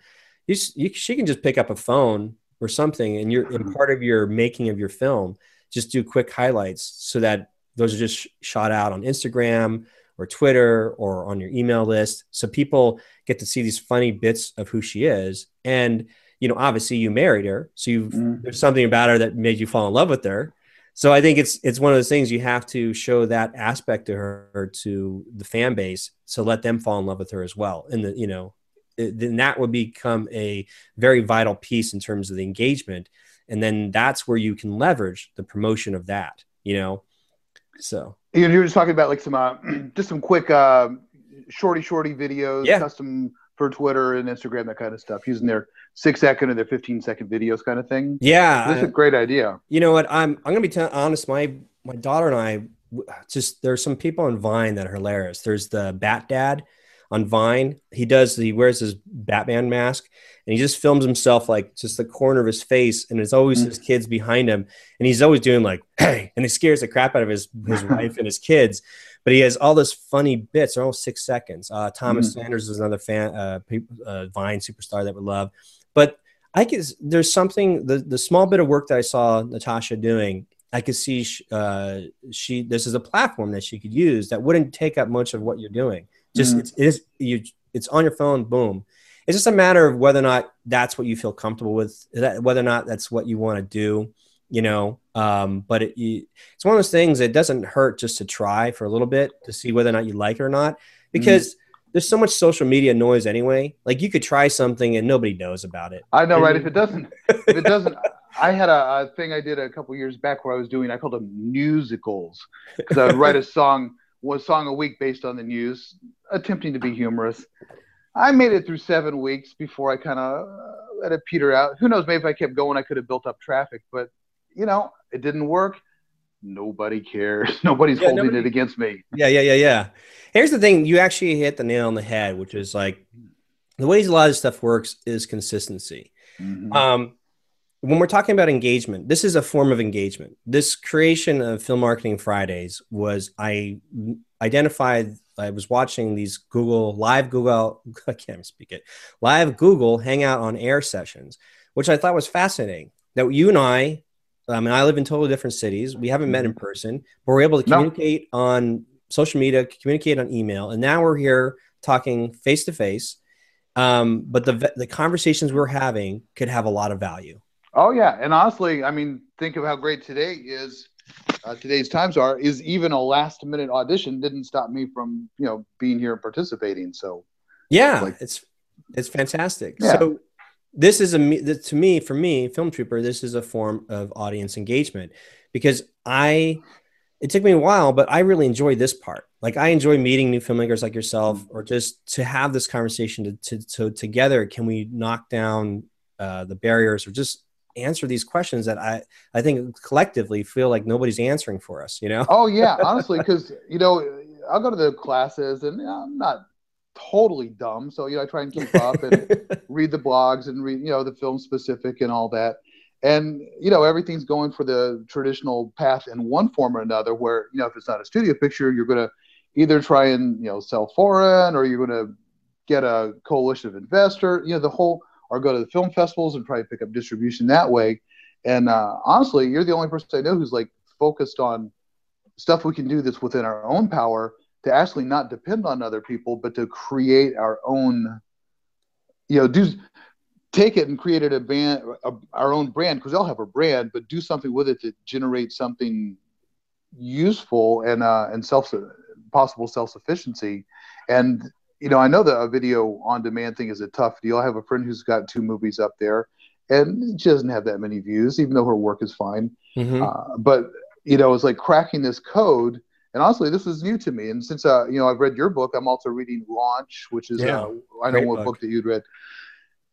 you, you, she can just pick up a phone or something and you're in part of your making of your film just do quick highlights so that those are just shot out on instagram or twitter or on your email list. So people get to see these funny bits of who she is. And you know obviously you married her so you mm. there's something about her that made you fall in love with her so i think it's it's one of those things you have to show that aspect to her to the fan base so let them fall in love with her as well. And the you know then that would become a very vital piece in terms of the engagement. And then that's where you can leverage the promotion of that you know? So. You you're just talking about like some uh, just some quick uh, shorty shorty videos yeah. custom for twitter and instagram that kind of stuff using their six second or their 15 second videos kind of thing yeah this is a great idea you know what i'm i'm gonna be t- honest my my daughter and i just there's some people on vine that are hilarious there's the bat dad on Vine. He does, he wears his Batman mask and he just films himself like just the corner of his face. And it's always mm-hmm. his kids behind him. And he's always doing like, hey, and he scares the crap out of his, his wife and his kids. But he has all this funny bits, they're all six seconds. Uh, Thomas mm-hmm. Sanders is another fan, uh, uh, Vine superstar that we love. But I guess there's something, the, the small bit of work that I saw Natasha doing I could see uh, she this is a platform that she could use that wouldn't take up much of what you're doing. Just mm-hmm. it's, it is you. It's on your phone. Boom. It's just a matter of whether or not that's what you feel comfortable with. That whether or not that's what you want to do. You know, um, but it, you, it's one of those things. It doesn't hurt just to try for a little bit to see whether or not you like it or not, because. Mm-hmm there's so much social media noise anyway. Like you could try something and nobody knows about it. I know, right? If it doesn't, if it doesn't, I had a, a, thing I did a couple years back where I was doing. I called them musicals because I would write a song one song a week based on the news, attempting to be humorous. I made it through seven weeks before I kind of uh, let it peter out. Who knows? Maybe if I kept going, I could have built up traffic. But you know, it didn't work. Nobody cares. Nobody's yeah, holding nobody, it against me. Yeah, yeah, yeah, yeah. Here's the thing: you actually hit the nail on the head, which is like the ways a lot of stuff works is consistency. Mm-hmm. Um, when we're talking about engagement, this is a form of engagement. This creation of Film Marketing Fridays was I identified. I was watching these Google live Google. I can't speak it. Live Google Hangout on Air sessions, which I thought was fascinating. That you and I, Um, I mean, I live in totally different cities. We haven't met in mm-hmm. person, but we're able to communicate no. on social media, communicate on email, and now we're here talking face to face. But the the conversations we're having could have a lot of value Oh yeah, and honestly, I mean, think of how great today is. Uh, today's times are is even a last minute audition didn't stop me from you know being here and participating. So yeah, like, it's it's fantastic. Yeah. So this is a to me for me film trooper this is a form of audience engagement because i it took me a while but i really enjoy this part like i enjoy meeting new filmmakers like yourself mm. or just to have this conversation to, to, to together can we knock down uh, the barriers or just answer these questions that i i think collectively feel like nobody's answering for us you know oh yeah honestly because you know i'll go to the classes and i'm not totally dumb. So, you know, I try and keep up and read the blogs and read, you know, the film specific and all that. And, you know, everything's going for the traditional path in one form or another, where, you know, if it's not a studio picture, you're going to either try and, you know, sell foreign or you're going to get a coalition of investor, you know, the whole, or go to the film festivals and try to pick up distribution that way. And uh, honestly, you're the only person I know who's like focused on stuff we can do that's within our own power to actually not depend on other people, but to create our own, you know, do take it and create it a band, a, our own brand because they'll have a brand, but do something with it to generate something useful and uh, and self possible self sufficiency. And you know, I know that a video on demand thing is a tough deal. I have a friend who's got two movies up there, and she doesn't have that many views, even though her work is fine. Mm-hmm. Uh, but you know, it's like cracking this code and honestly, this is new to me. And since uh, you know, I've read your book, I'm also reading Launch, which is yeah, uh, I know what book. book that you'd read,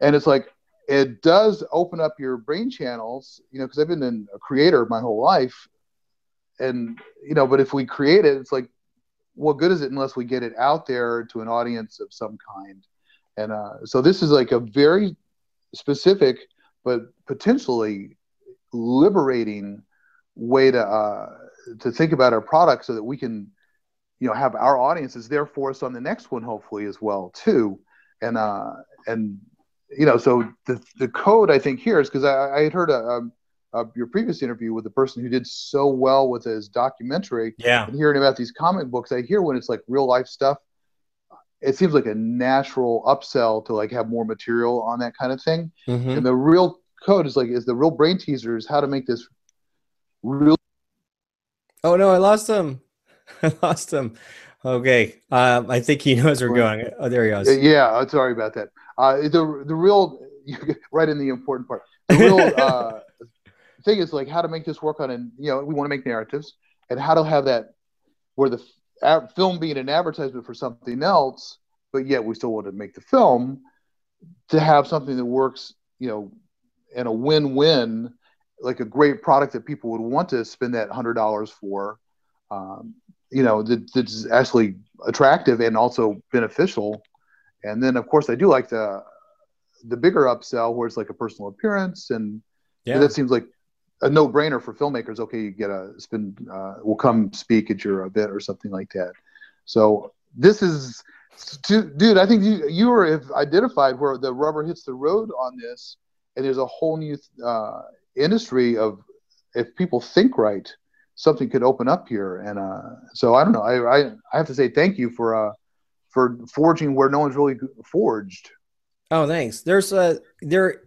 and it's like it does open up your brain channels, you know, because I've been a creator my whole life, and you know, but if we create it, it's like, what good is it unless we get it out there to an audience of some kind? And uh, so this is like a very specific, but potentially liberating way to uh, to think about our product so that we can you know have our audiences there for us on the next one hopefully as well too. And uh and you know so the the code i think here is because I, I had heard a, a, a, your previous interview with the person who did so well with his documentary. Yeah. And hearing about these comic books i hear when it's like real life stuff it seems like a natural upsell to like have more material on that kind of thing. Mm-hmm. and the real code is like is the real brain teaser is how to make this real Oh no, I lost him. I lost him. Okay, um, I think he knows we're going. Oh, there he goes. Yeah, sorry about that. Uh, the the real right in the important part. The real uh, thing is like how to make this work on, and you know, we want to make narratives, and how to have that where the f- film being an advertisement for something else, but yet we still want to make the film to have something that works, you know, in a win-win like a great product that people would want to spend that hundred dollars for. Um, you know, that, that's actually attractive and also beneficial. And then, of course, I do like the the bigger upsell where it's like a personal appearance, and yeah. that seems like a no brainer for filmmakers. Okay, you get a spin, uh, will come speak at your event or something like that. So this is, dude. I think you you were identified where the rubber hits the road on this, and there's a whole new uh, industry of if people think right, something could open up here. And uh, so I don't know. I, I, I have to say thank you for uh, for forging where no one's really forged. Oh, thanks. There's a there.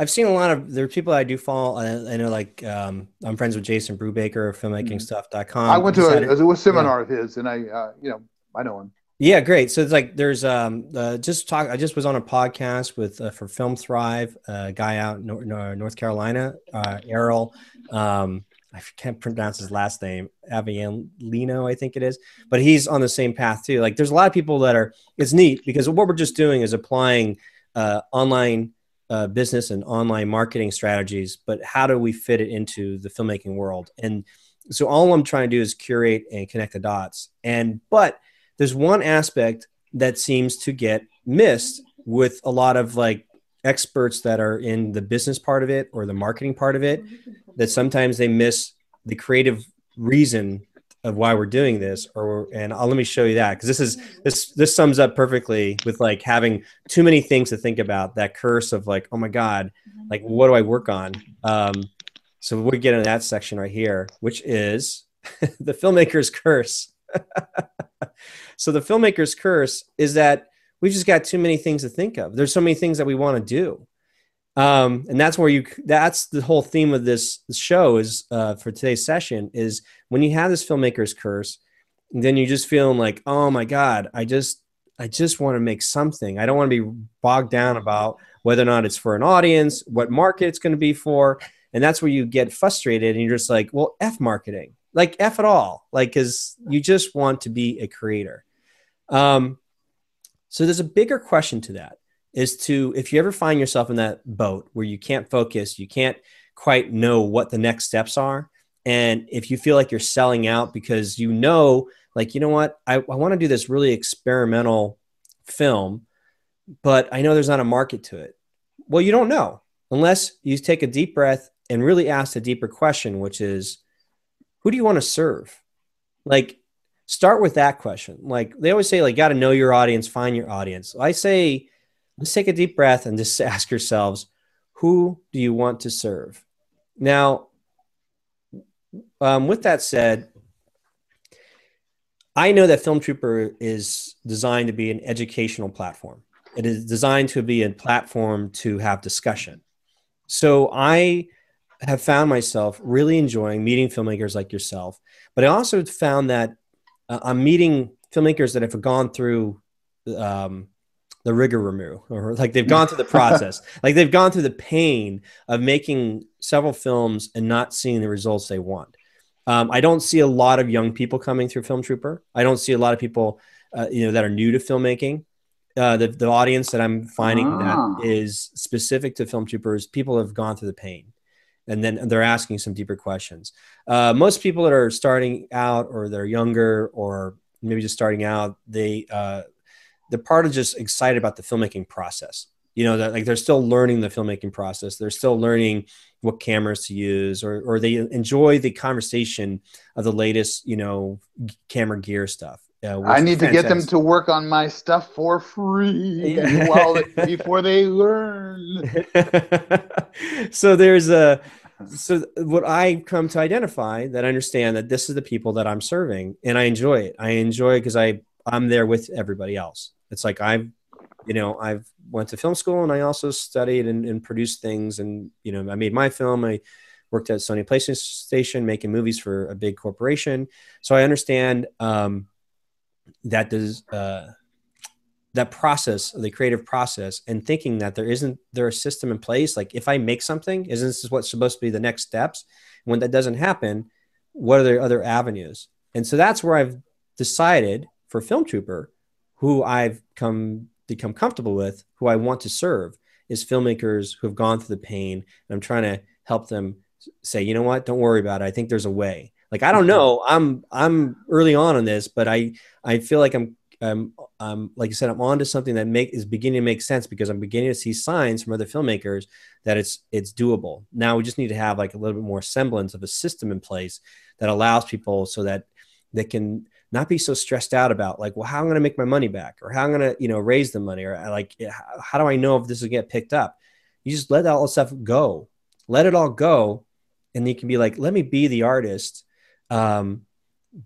I've seen a lot of there are people I do follow. I, I know like um, I'm friends with Jason Brubaker, of filmmakingstuff.com. I went to a, a, seminar yeah. of his, and I uh, you know I know him. Yeah, great. So it's like there's um uh, just talk. I just was on a podcast with uh, for Film Thrive, a guy out in North Carolina, uh, Errol. Um, I can't pronounce his last name, Avialino, I think it is, but he's on the same path too. Like there's a lot of people that are. It's neat because what we're just doing is applying uh, online uh, business and online marketing strategies, but how do we fit it into the filmmaking world? And so all I'm trying to do is curate and connect the dots. And but there's one aspect that seems to get missed with a lot of like experts that are in the business part of it or the marketing part of it that sometimes they miss the creative reason of why we're doing this or and I'll, let me show you that because this is this this sums up perfectly with like having too many things to think about that curse of like oh my god like what do i work on? Um so we get into that section right here which is the filmmaker's curse so the filmmaker's curse is that we've just got too many things to think of. There's so many things that we want to do. Um, and that's where you that's the whole theme of this show is uh, for today's session is when you have this filmmaker's curse then you're just feeling like oh my god i just i just want to make something i don't want to be bogged down about whether or not it's for an audience, what market it's going to be for. And that's where you get frustrated and you're just like, well, F marketing, like F it all, like, because you just want to be a creator. Um, so there's a bigger question to that is to, if you ever find yourself in that boat where you can't focus, you can't quite know what the next steps are. And if you feel like you're selling out because you know, like, you know what, I, I want to do this really experimental film, but I know there's not a market to it. Well, you don't know unless you take a deep breath and really ask a deeper question, which is, who do you want to serve? Like, start with that question. Like they always say, like, got to know your audience, find your audience. I say, let's take a deep breath and just ask yourselves, who do you want to serve? Now, um, with that said, I know that Film Trooper is designed to be an educational platform. It is designed to be a platform to have discussion. So I have found myself really enjoying meeting filmmakers like yourself, but I also found that uh, I'm meeting filmmakers that have gone through um, the rigor remove, or like they've gone through the process, like they've gone through the pain of making several films and not seeing the results they want. Um, I don't see a lot of young people coming through Film Trooper. I don't see a lot of people, uh, you know, that are new to filmmaking. Uh, the, the audience that I'm finding ah. that is specific to Film Troopers, people have gone through the pain and then they're asking some deeper questions. Uh, most people that are starting out or they're younger or maybe just starting out, they uh, they're part of just excited about the filmmaking process. You know, that like they're still learning the filmmaking process. They're still learning what cameras to use, or or they enjoy the conversation of the latest, you know, camera gear stuff. Uh, I need to get them to work on my stuff for free while they, before they learn. so there's a so what I come to identify that I understand that this is the people that I'm serving and I enjoy it. I enjoy it because I I'm there with everybody else. It's like I've you know I've went to film school and I also studied and, and produced things and you know I made my film. I worked at Sony PlayStation making movies for a big corporation. So I understand um, that does uh, that process the creative process and thinking that there isn't there a system in place like if i make something isn't this what's supposed to be the next steps? When that doesn't happen what are the other avenues? And so that's where i've decided for film trooper who i've come become comfortable with who i want to serve is filmmakers who have gone through the pain and i'm trying to help them say you know what? Don't worry about it. I think there's a way like I don't mm-hmm. know. I'm I'm early on in this, but I I feel like I'm I'm um like you said I'm on to something that make is beginning to make sense because I'm beginning to see signs from other filmmakers that it's it's doable. Now we just need to have like a little bit more semblance of a system in place that allows people so that they can not be so stressed out about like well how I'm going to make my money back or how I'm going to you know raise the money or like how do I know if this will get picked up. You just let all stuff go. Let it all go and you can be like let me be the artist um,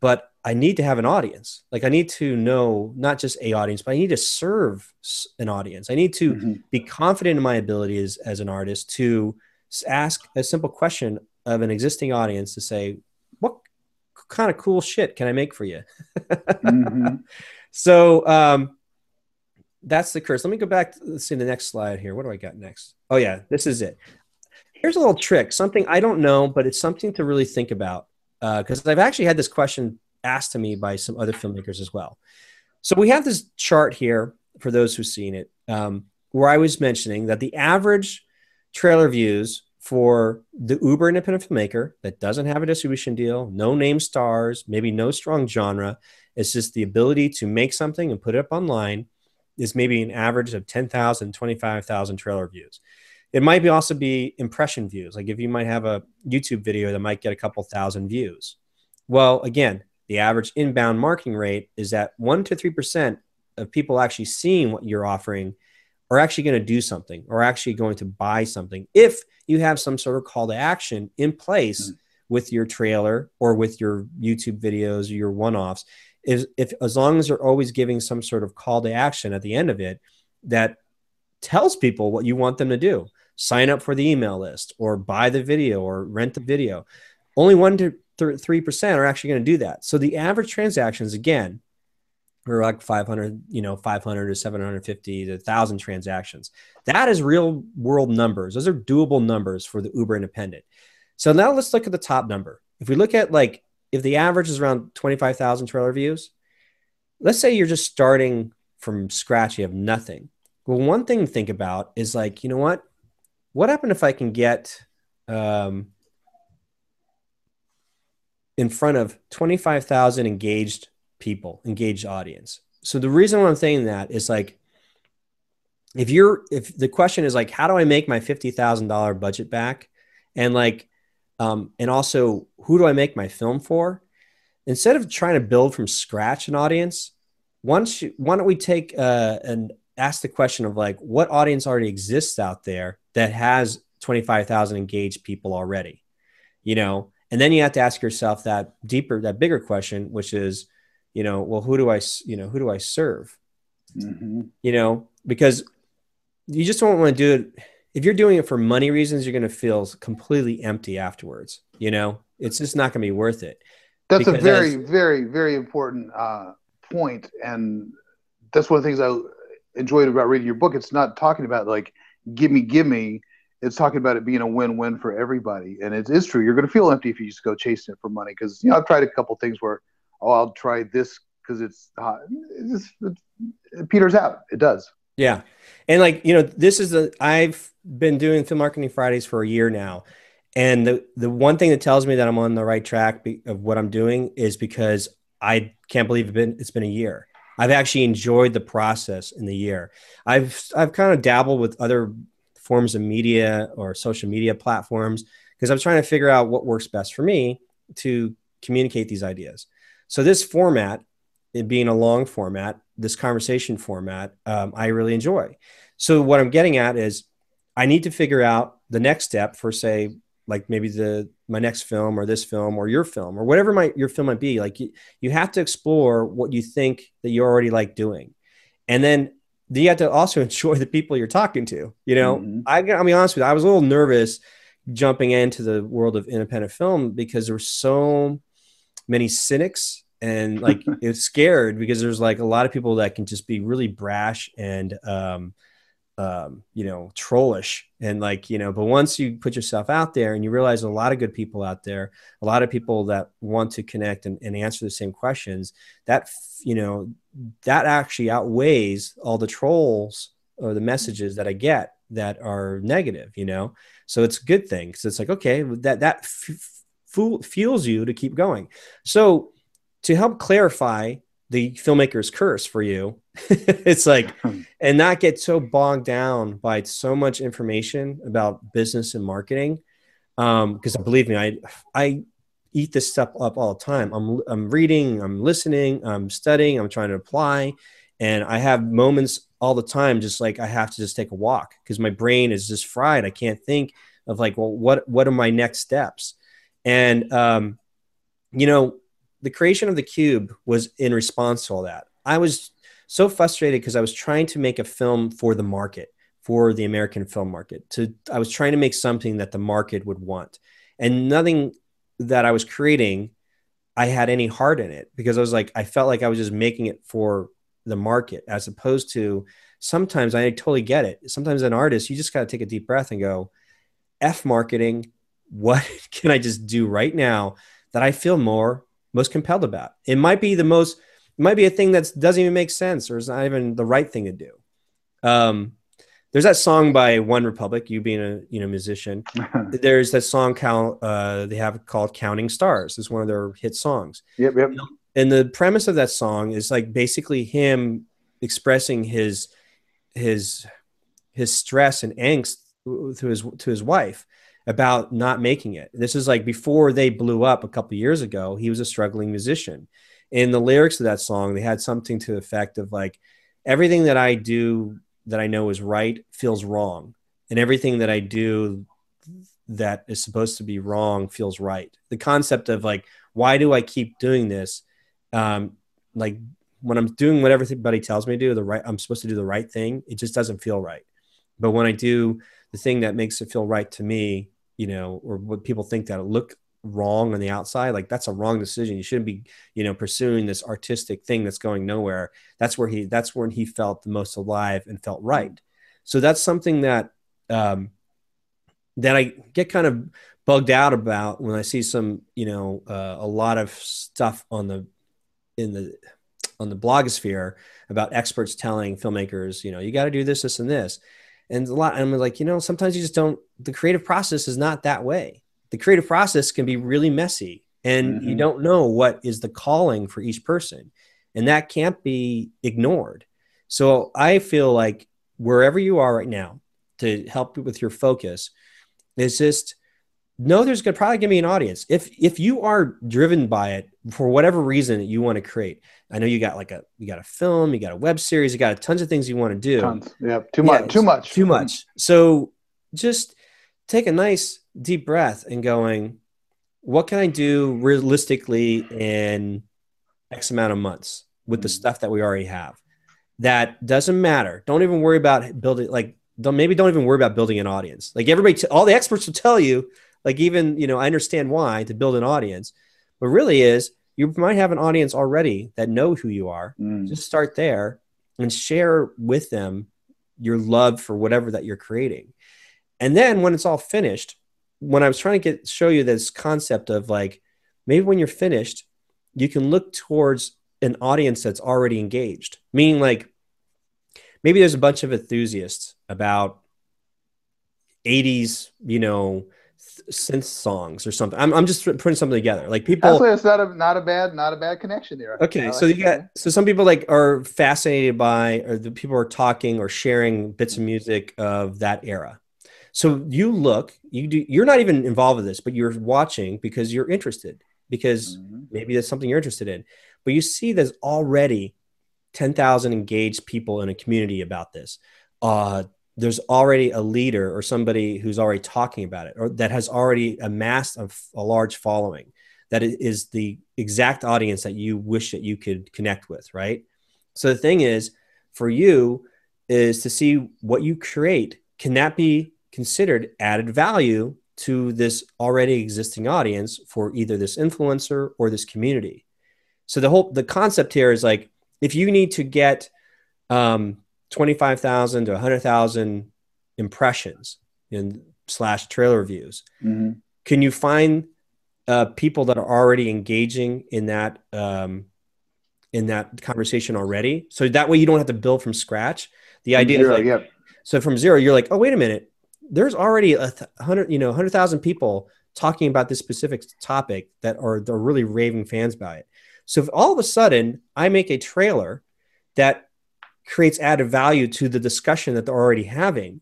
but I need to have an audience. Like I need to know not just a audience, but I need to serve an audience. I need to mm-hmm. be confident in my abilities as an artist to ask a simple question of an existing audience to say, what kind of cool shit can I make for you? mm-hmm. So um, that's the curse. Let me go back. To, let's see the next slide here. What do I got next? Oh yeah, this is it. Here's a little trick, something I don't know, but it's something to really think about because uh, I've actually had this question asked to me by some other filmmakers as well. So we have this chart here for those who've seen it, um, where I was mentioning that the average trailer views for the uber independent filmmaker that doesn't have a distribution deal, no name stars, maybe no strong genre, it's just the ability to make something and put it up online is maybe an average of 10,000, 25,000 trailer views. It might be also be impression views. Like if you might have a YouTube video that might get a couple thousand views. Well, again, the average inbound marketing rate is that one to three percent of people actually seeing what you're offering are actually going to do something or actually going to buy something if you have some sort of call to action in place mm-hmm. with your trailer or with your YouTube videos or your one-offs. Is if as long as you're always giving some sort of call to action at the end of it that tells people what you want them to do sign up for the email list or buy the video or rent the video. Only one to three percent are actually going to do that. So the average transactions, again, or like 500 you know 500 to 750 to 1000 transactions. That is real world numbers. Those are doable numbers for the uber independent. So now let's look at the top number. If we look at like if the average is around 25000 trailer views let's say you're just starting from scratch you have nothing. Well one thing to think about is like you know what what happened if i can get um, in front of 25000 engaged people, engaged audience. So the reason why I'm saying that is like, if you're, if the question is like, how do I make my $50,000 budget back? And like, um, and also who do I make my film for? Instead of trying to build from scratch an audience, once you, why don't we take uh, and ask the question of like, what audience already exists out there that has 25,000 engaged people already, you know? And then you have to ask yourself that deeper, that bigger question, which is, you know well who do i you know who do i serve mm-hmm. you know because you just don't want to do it if you're doing it for money reasons you're going to feel completely empty afterwards you know it's just not going to be worth it that's a very very very important uh, point and that's one of the things i enjoyed about reading your book it's not talking about like give me give me it's talking about it being a win-win for everybody and it is true you're going to feel empty if you just go chasing it for money because you know i've tried a couple things where oh, I'll try this because it's hot. It's, it peters out. It does. Yeah. And like, you know, this is the, I've been doing film marketing Fridays for a year now. And the, the one thing that tells me that I'm on the right track of what I'm doing is because I can't believe it's been, it's been a year. I've actually enjoyed the process in the year. I've, I've kind of dabbled with other forms of media or social media platforms because I'm trying to figure out what works best for me to communicate these ideas. So this format, it being a long format, this conversation format, um, I really enjoy. So what I'm getting at is, I need to figure out the next step for say, like maybe the my next film or this film or your film or whatever my your film might be. Like you, you have to explore what you think that you already like doing, and then you have to also enjoy the people you're talking to. You know, mm-hmm. I, I'll be honest with you, I was a little nervous jumping into the world of independent film because there were so many cynics and like it's scared because there's like a lot of people that can just be really brash and um, um, you know trollish. And like you know but once you put yourself out there and you realize a lot of good people out there a lot of people that want to connect and, and answer the same questions that you know that actually outweighs all the trolls or the messages that i get that are negative you know? So it's a good thing because it's like okay that that f- fuels you to keep going. So to help clarify the filmmaker's curse for you. It's like and not get so bogged down by so much information about business and marketing. Um because believe me i i eat this stuff up all the time. I'm i'm reading i'm listening i'm studying i'm trying to apply. And i have moments all the time just like i have to just take a walk because my brain is just fried. I can't think of like well what what are my next steps? And um you know the creation of the cube was in response to all that. I was so frustrated because I was trying to make a film for the market, for the American film market. To I was trying to make something that the market would want, and nothing that I was creating, I had any heart in it because I was like I felt like I was just making it for the market as opposed to sometimes I totally get it. Sometimes an artist, you just got to take a deep breath and go, F marketing. What can I just do right now that I feel more most compelled about. It might be the most, it might be a thing that doesn't even make sense or is not even the right thing to do. Um, there's that song by OneRepublic. You being a you know musician, there's that song count uh, they have called "Counting Stars." It's one of their hit songs. Yep, yep. And the premise of that song is like basically him expressing his his his stress and angst to his to his wife about not making it. This is like before they blew up a couple years ago. He was a struggling musician. In the lyrics of that song, they had something to the effect of like, everything that I do that I know is right feels wrong, and everything that I do that is supposed to be wrong feels right. The concept of like, why do I keep doing this? Um, like when I'm doing what everybody tells me to do, the right, I'm supposed to do the right thing. It just doesn't feel right. But when I do the thing that makes it feel right to me, you know, or what people think that it look wrong on the outside like that's a wrong decision. You shouldn't be you know pursuing this artistic thing that's going nowhere. That's where he that's when he felt the most alive and felt right. So that's something that um that i get kind of bugged out about when i see some you know uh, a lot of stuff on the in the on the blogosphere about experts telling filmmakers you know you got to do this this and this and a lot i'm like you know sometimes you just don't the creative process is not that way the creative process can be really messy and mm-hmm. you don't know what is the calling for each person and that can't be ignored so i feel like wherever you are right now to help with your focus is just know there's gonna probably gonna be an audience if if you are driven by it for whatever reason that you want to create i know you got like a you got a film you got a web series you got tons of things you want to do tons. yeah too much yeah, too much too much so just take a nice deep breath and going, what can I do realistically in X amount of months with the mm. stuff that we already have? That doesn't matter. Don't even worry about building like don't maybe don't even worry about building an audience. Like everybody, t- all the experts will tell you, like even you know, I understand why to build an audience, but really is you might have an audience already that know who you are. Mm. Just start there and share with them your love for whatever that you're creating. And then when it's all finished, when I was trying to get show you this concept of like maybe when you're finished, you can look towards an audience that's already engaged. Meaning like maybe there's a bunch of enthusiasts about 80s, you know, synth songs or something. I'm, I'm just putting something together. Like people, Actually, it's not a not a bad not a bad connection there. Okay, like so you got so some people like are fascinated by or the people are talking or sharing bits of music of that era. So you look, you do, you're not even involved with this, but you're watching because you're interested, because mm-hmm. maybe that's something you're interested in. But you see, there's already 10,000 engaged people in a community about this. Uh, there's already a leader or somebody who's already talking about it or that has already amassed a, a large following that is the exact audience that you wish that you could connect with, right? So the thing is, for you, is to see what you create. Can that be considered added value to this already existing audience for either this influencer or this community. So the whole the concept here is like if you need to get um, 25,000 to 100,000 impressions in slash trailer views, mm-hmm. can you find uh, people that are already engaging in that um, in that conversation already? So that way you don't have to build from scratch. The idea zero, is like, yeah. so from zero, you're like, oh wait a minute, there's already a hundred, you know, hundred thousand people talking about this specific topic that are they're really raving fans by it. So if all of a sudden I make a trailer that creates added value to the discussion that they're already having,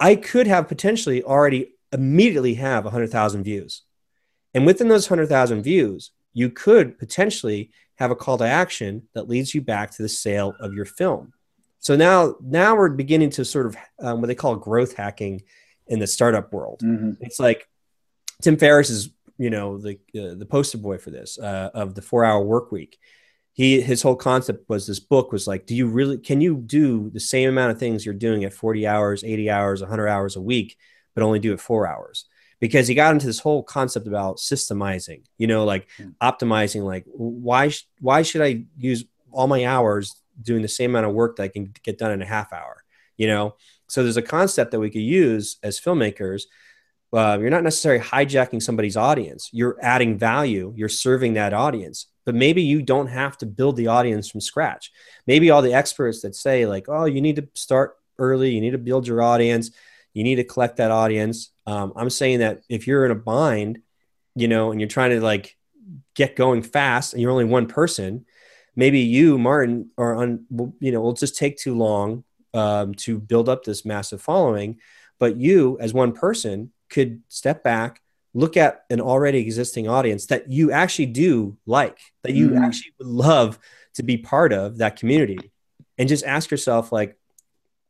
I could have potentially already immediately have 100,000 views. And within those 100,000 views, you could potentially have a call to action that leads you back to the sale of your film. So now, now we're beginning to sort of um, what they call growth hacking in the startup world. Mm-hmm. It's like Tim Ferriss is, you know, the uh, the poster boy for this uh, of the four hour work week. He his whole concept was this book was like, do you really can you do the same amount of things you're doing at 40 hours, 80 hours, 100 hours a week, but only do it four hours? Because he got into this whole concept about systemizing, you know, like mm-hmm. optimizing. Like, why why should I use all my hours doing the same amount of work that I can get done in a half hour, you know? So there's a concept that we could use as filmmakers. Uh, you're not necessarily hijacking somebody's audience. You're adding value. You're serving that audience. But maybe you don't have to build the audience from scratch. Maybe all the experts that say like, "Oh, you need to start early. You need to build your audience. You need to collect that audience." Um, I'm saying that if you're in a bind, you know, and you're trying to like get going fast, and you're only one person, maybe you, Martin, are on, you know, will just take too long um, to build up this massive following. But you, as one person, could step back, look at an already existing audience that you actually do like, that you mm. actually would love to be part of that community, and just ask yourself, like,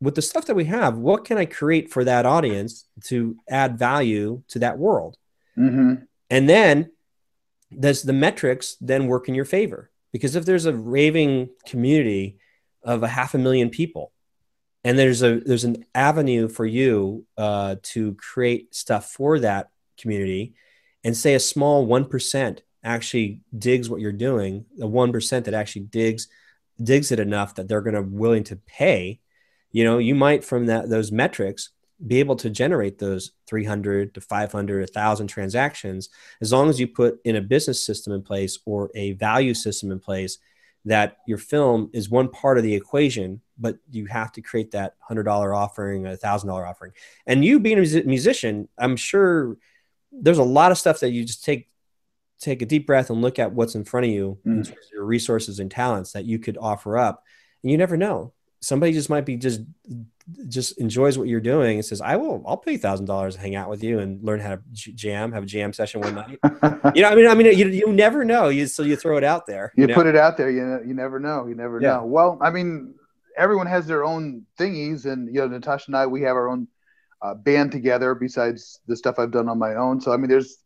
with the stuff that we have, what can I create for that audience to add value to that world? Mm-hmm. And then does the metrics then work in your favor? Because if there's a raving community of a half a million people, and there's a there's an avenue for you uh, to create stuff for that community, and say a small 1% actually digs what you're doing, the 1% that actually digs digs it enough that they're going to willing to pay, you know, you might from that those metrics be able to generate those 300 to 500 1000 transactions as long as you put in a business system in place or a value system in place that your film is one part of the equation but you have to create that $100 offering a $1000 offering. And you being a musician i'm sure there's a lot of stuff that you just take take a deep breath and look at what's in front of you mm. in your resources and talents that you could offer up. And you never know. Somebody just might be just just enjoys what you're doing and says i will i'll pay thousand dollars to hang out with you and learn how to jam have a jam session one night. You know i mean i mean you, you never know. You so you throw it out there you, you put it out there you, you never know you never yeah. know. Well i mean everyone has their own thingies and you know natasha and i we have our own uh, band together besides the stuff i've done on my own so i mean there's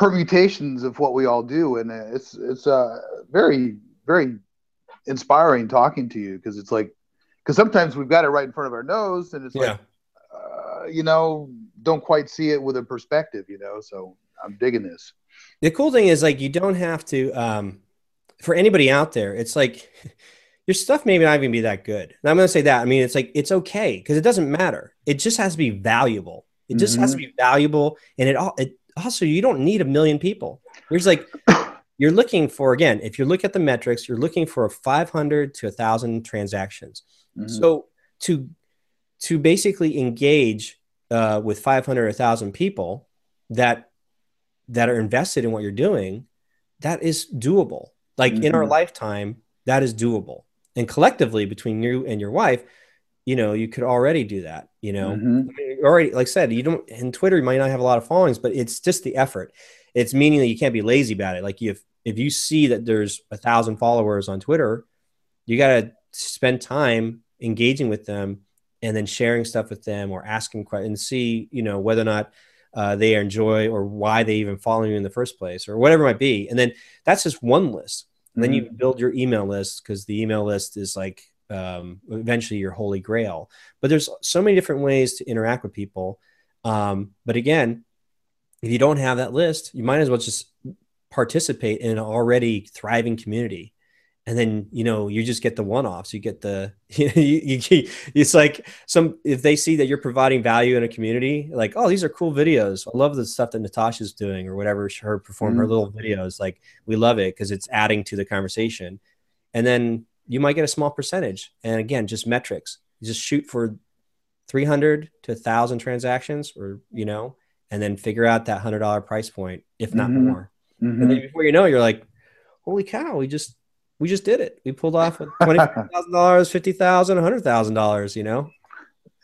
permutations of what we all do, and it's it's uh, very very inspiring talking to you because it's like because sometimes we've got it right in front of our nose, and it's yeah. like uh, you know don't quite see it with a perspective, you know. So I'm digging this. The cool thing is like you don't have to. Um, for anybody out there, it's like your stuff may not even be that good. And I'm going to say that. I mean, it's like it's okay because it doesn't matter. It just has to be valuable. It just mm-hmm. has to mm-hmm. be valuable, and it all it also you don't need a million people. There's like you're looking for again, if you look at the metrics, you're looking for 500 to 1,000 transactions. Mm-hmm. So to to basically engage uh, with 500 or 1,000 people that that are invested in what you're doing, that is doable. Like mm-hmm. in our mm-hmm. lifetime, that is doable. And collectively, between you and your wife, you know, you could already do that. You know, mm-hmm. Already, like I said, you don't, in Twitter, you might not have a lot of followings, but it's just the effort. It's meaning that you can't be lazy about it. Like if, if you see that there's a thousand followers on Twitter, you got to spend time engaging with them and then sharing stuff with them or asking questions and see, you know, whether or not uh, they enjoy or why they even follow you in the first place or whatever it might be. And then that's just one list. And then you mm-hmm. build your email list because the email list is like um, eventually your holy grail. But there's so many different ways to interact with people. Um, but again, if you don't have that list, you might as well just participate in an already thriving community. And then you know you just get the one-offs. You get the you, you, you, it's like some if they see that you're providing value in a community, like oh these are cool videos. I love the stuff that Natasha's doing or whatever her perform mm-hmm. her little videos. Like we love it because it's adding to the conversation. And then you might get a small percentage. And again, just metrics. You just shoot for 300 to 1,000 transactions, or you know, and then figure out that hundred dollar price point, if not mm-hmm. more. Mm-hmm. And then before you know, you're like, "Holy cow! We just we just did it. We pulled off twenty thousand dollars, fifty thousand, a hundred thousand dollars. You know,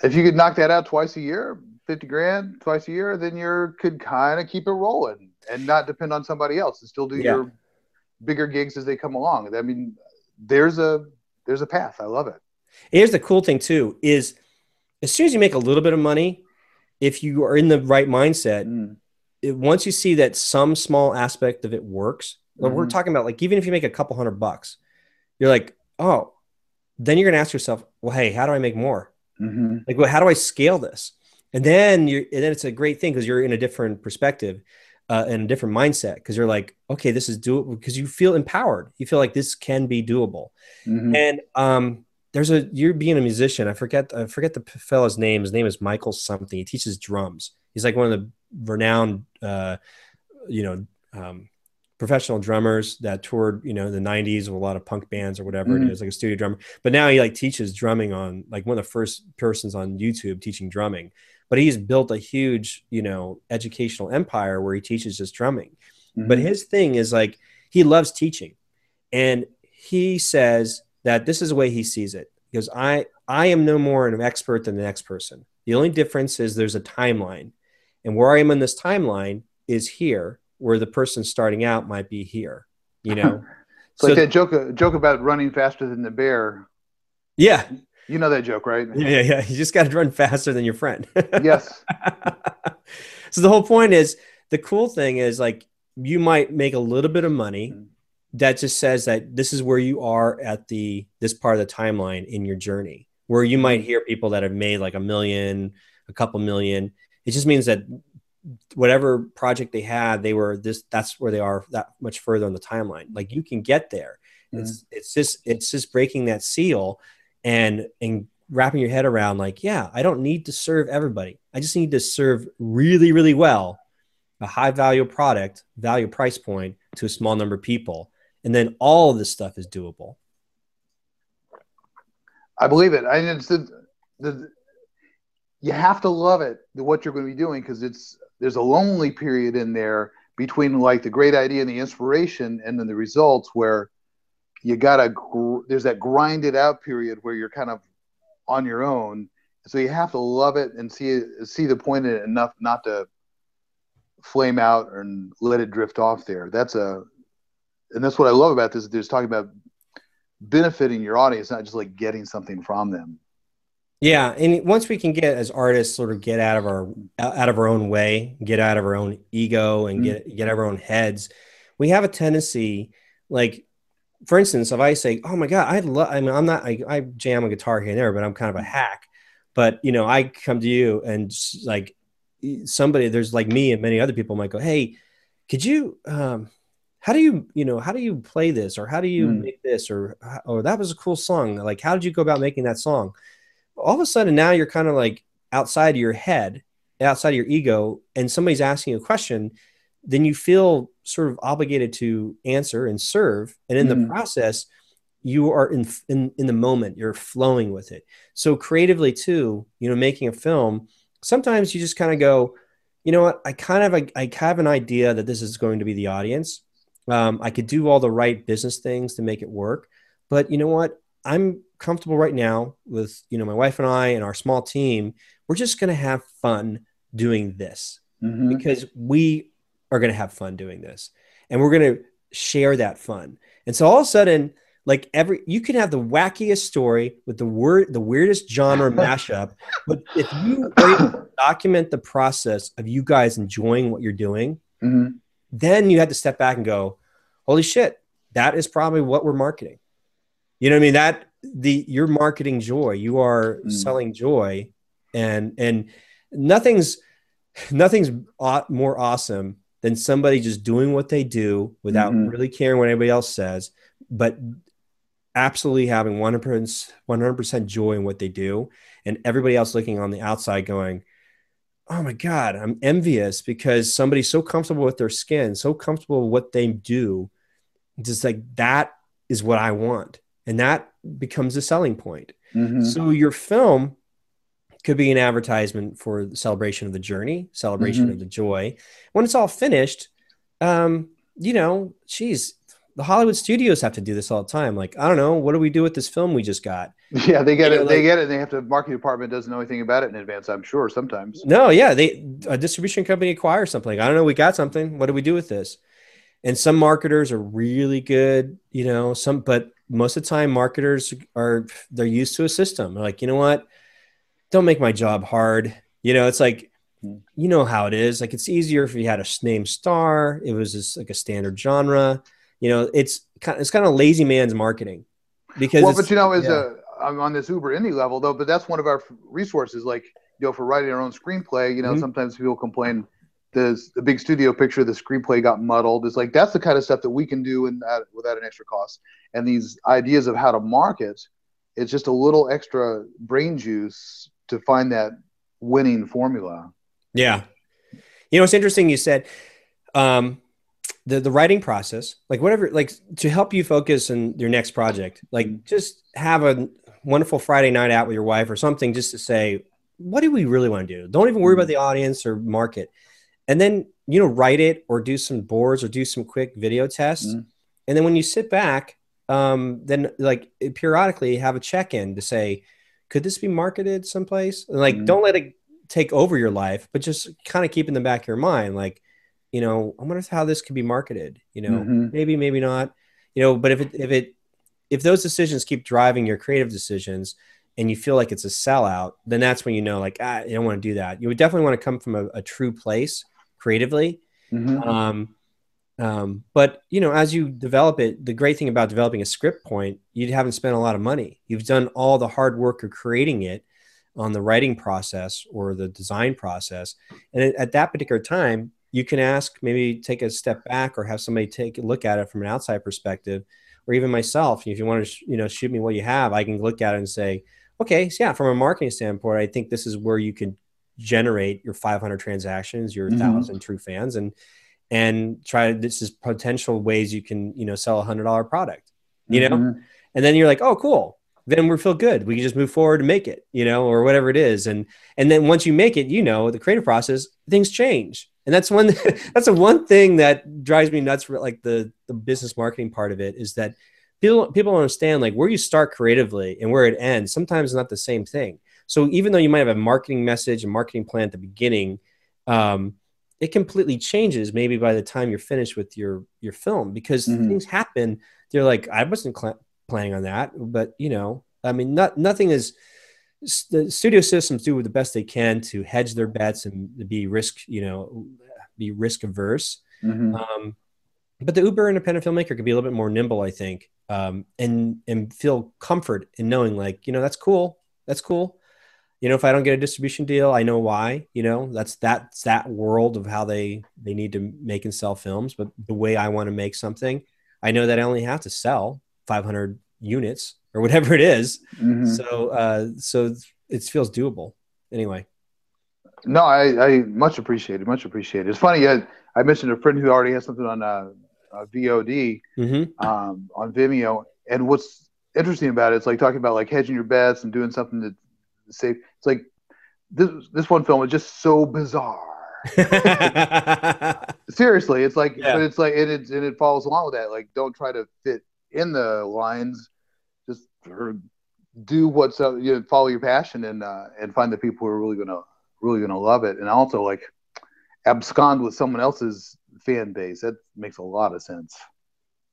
if you could knock that out twice a year, fifty grand twice a year, then you could kind of keep it rolling and not depend on somebody else and still do yeah. your bigger gigs as they come along. I mean, there's a there's a path. I love it. Here's the cool thing too is as soon as you make a little bit of money, if you are in the right mindset, mm. it, once you see that some small aspect of it works, mm. we're talking about like even if you make a couple hundred bucks, you're like, oh, then you're gonna ask yourself, well, hey, how do I make more? Mm-hmm. Like, well, how do I scale this? And then you're, and then it's a great thing because you're in a different perspective uh, and a different mindset because you're like, okay, this is doable because you feel empowered. You feel like this can be doable. Mm-hmm. And um, there's a you're being a musician. I forget I forget the fellow's name. His name is Michael something. He teaches drums. He's like one of the renowned, uh, you know, um, professional drummers that toured, you know, in the '90s with a lot of punk bands or whatever. Mm-hmm. He was like a studio drummer, but now he like teaches drumming on like one of the first persons on YouTube teaching drumming. But he's built a huge you know educational empire where he teaches just drumming. Mm-hmm. but his thing is like he loves teaching. And he says that this is the way he sees it. Because i i am no more an expert than the next person. The only difference is there's a timeline. And where i am in this timeline is here where the person starting out might be here you know it's so like that joke joke about running faster than the bear yeah you know that joke, right? Yeah, yeah. You just got to run faster than your friend. yes. so the whole point is the cool thing is like you might make a little bit of money mm-hmm. that just says that this is where you are at the this part of the timeline in your journey where you might hear people that have made like a million, a couple million. It just means that whatever project they had, they were this. That's where they are that much further on the timeline. Like you can get there. Mm-hmm. It's it's just it's just breaking that seal and and wrapping your head around like, yeah, I don't need to serve everybody. I just need to serve really really well a high value product, value price point to a small number of people, and then all of this stuff is doable. I believe it. I it's the, the you have to love it what you're going to be doing because it's there's a lonely period in there between like the great idea and the inspiration and then the results where you gotta there's that grinded out period where you're kind of on your own. So you have to love it and see see the point in it enough not to flame out and let it drift off there. That's a and that's what i love about this is talking about benefiting your audience not just like getting something from them yeah, and once we can get as artists sort of get out of our out of our own way, get out of our own ego, and get mm-hmm. get out of our own heads, we have a tendency, like, for instance, if I say, "Oh my god, I love," I mean, I'm not, I, I jam a guitar here and there, but I'm kind of a mm-hmm. hack. But you know, I come to you and like somebody, there's like me and many other people might go, "Hey, could you?" um how do you you know how do you play this or how do you mm. make this or or that was a cool song like how did you go about making that song all of a sudden now you're kind of like outside of your head, outside of your ego, and somebody's asking a question, then you feel sort of obligated to answer and serve. And in mm. the process, you are in, in in the moment, you're flowing with it. So creatively too, you know, making a film, sometimes you just kind of go, you know what, I kind of I, I have an idea that this is going to be the audience. Um, I could do all the right business things to make it work, but you know what? I'm comfortable right now with you know my wife and I and our small team. We're just going to have fun doing this mm-hmm. because we are going to have fun doing this, and we're going to share that fun. And so all of a sudden, like every you can have the wackiest story with the word the weirdest genre mashup, but if you document the process of you guys enjoying what you're doing, mm-hmm. then you have to step back and go, "Holy shit, that is probably what we're marketing." You know what I mean? That the you're marketing joy. You are mm. selling joy, and and nothing's nothing's more awesome than somebody just doing what they do without mm-hmm. really caring what anybody else says, but absolutely having 100%, 100% joy in what they do, and everybody else looking on the outside going, "Oh my god, I'm envious because somebody's so comfortable with their skin, so comfortable with what they do." Just like that is what I want and that becomes a selling point. Mm-hmm. So your film could be an advertisement for the celebration of the journey, celebration mm-hmm. of the joy. When it's all finished, um, you know, geez, the Hollywood studios have to do this all the time. Like, I don't know, what do we do with this film we just got? Yeah, they get you it. Know, they like, get it. They have to. Marketing department doesn't know anything about it in advance. I'm sure sometimes. No, yeah, they a distribution company acquires something. I don't know. We got something. What do we do with this? And some marketers are really good, you know. Some, but most of the time marketers are they're used to a system. They're like you know what? Don't make my job hard. You know it's like you know how it is. Like it's easier if you had a name star. It was just like a standard genre. You know it's kind of, it's kind of lazy man's marketing because well but you know as yeah. a i'm on this uber indie level though but that's one of our resources like you know for writing our own screenplay you know mm-hmm. sometimes people complain the, the big studio picture, the screenplay got muddled. It's like that's the kind of stuff that we can do and without an extra cost. And these ideas of how to market, it's just a little extra brain juice to find that winning formula. Yeah, you know, it's interesting. You said um, the the writing process, like whatever, like to help you focus on your next project. Like just have a wonderful Friday night out with your wife or something, just to say, what do we really want to do? Don't even worry about the audience or market and then you know write it or do some boards or do some quick video tests mm-hmm. and then when you sit back um, then like periodically have a check-in to say could this be marketed someplace and like mm-hmm. don't let it take over your life but just kind of keep in the back of your mind like you know i wonder how this could be marketed you know mm-hmm. maybe maybe not you know but if it if it if those decisions keep driving your creative decisions and you feel like it's a sellout then that's when you know like ah, i don't want to do that you would definitely want to come from a, a true place creatively. Mm-hmm. Um, um, but you know, as you develop it, the great thing about developing a script point, you haven't spent a lot of money. You've done all the hard work of creating it. on the writing process or the design process. And at that particular time, you can ask, maybe take a step back or have somebody take a look at it from an outside perspective, or even myself. If you want to, you know, shoot me what you have, I can look at it and say, okay, so yeah, from a marketing standpoint, I think this is where you can generate your 500 transactions, your mm-hmm. thousand true fans, and and try this is potential ways you can you know sell a hundred dollar product, you mm-hmm. know, and then you're like, oh, cool then we feel good. We can just move forward and make it, you know, or whatever it is. And and then once you make it, you know, the creative process, things change. And that's one that's the one thing that drives me nuts for like the the business marketing part of it is that people people don't understand like where you start creatively and where it ends sometimes not the same thing. So even though you might have a marketing message and marketing plan at the beginning, um, it completely changes maybe by the time you're finished with your your film because mm-hmm. things happen. They're like I wasn't cl- planning on that. But you know, I mean, not nothing is. The studio systems do the best they can to hedge their bets and be risk, you know, be risk averse. Mm-hmm. Um, but the Uber independent filmmaker could be a little bit more nimble, I think, um, and and feel comfort in knowing, like, you know, that's cool, that's cool. You know, if I don't get a distribution deal, I know why. You know, that's that's that world of how they they need to make and sell films. But the way I want to make something, I know that I only have to sell 500 units or whatever it is. Mm-hmm. So, uh, so it feels doable anyway. No, I, I much appreciate it. Much appreciated. It's funny. I, I mentioned a friend who already has something on uh, uh, VOD mm-hmm. um, on Vimeo, and what's interesting about it, it's like talking about like hedging your bets and doing something to safe. It's like this this one film is just so bizarre. Seriously, it's like, yeah. but it's like, and it and it follows along with that. Like, don't try to fit in the lines just do what's uh, you know, follow your passion and uh, and find the people who are really gonna really gonna love it, and also like abscond with someone else's fan base. That makes a lot of sense.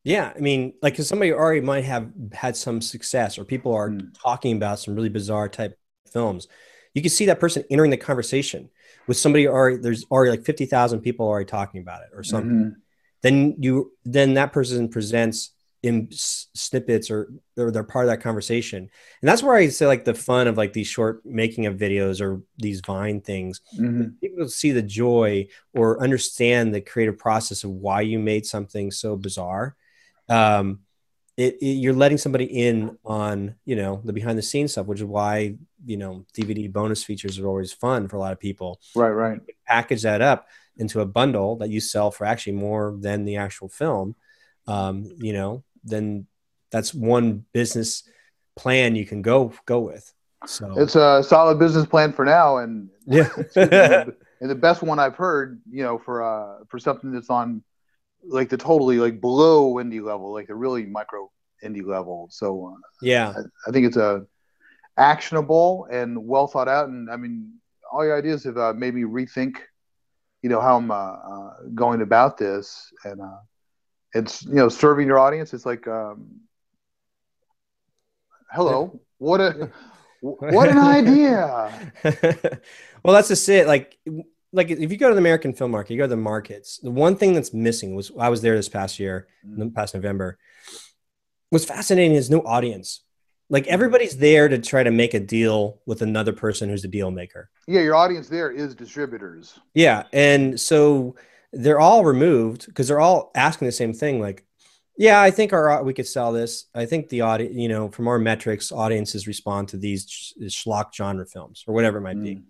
Yeah, I mean, like because somebody already might have had some success, or people are mm. talking about some really bizarre type films. You can see that person entering the conversation with somebody already. There's already like fifty thousand people already talking about it, or something. Mm-hmm. Then you, then that person presents in snippets or, or they're part of that conversation and that's where i say like the fun of like these short making of videos or these vine things mm-hmm. people see the joy or understand the creative process of why you made something so bizarre um, it, it, you're letting somebody in on you know the behind the scenes stuff which is why you know dvd bonus features are always fun for a lot of people right right package that up into a bundle that you sell for actually more than the actual film um, you know then that's one business plan you can go go with. So it's a solid business plan for now, and yeah, and the best one I've heard, you know, for uh for something that's on like the totally like below indie level, like the really micro indie level. So uh, yeah, I, I, think it's a actionable and well thought out. And I mean, all your ideas have uh, made me rethink, you know, how I'm uh, uh, going about this, and uh, it's you know serving your audience it's like um, hello what a what an idea well that's just it like like if you go to the american film market you go to the markets the one thing that's missing was i was there this past year mm. past november what's fascinating is no audience like everybody's there to try to make a deal with another person who's a deal maker. Yeah your audience there is distributors. Yeah and so they're all removed because they're all asking the same thing like yeah i think our we could sell this. I think the audience you know from our metrics audiences respond to these schlock genre films or whatever it might mm. be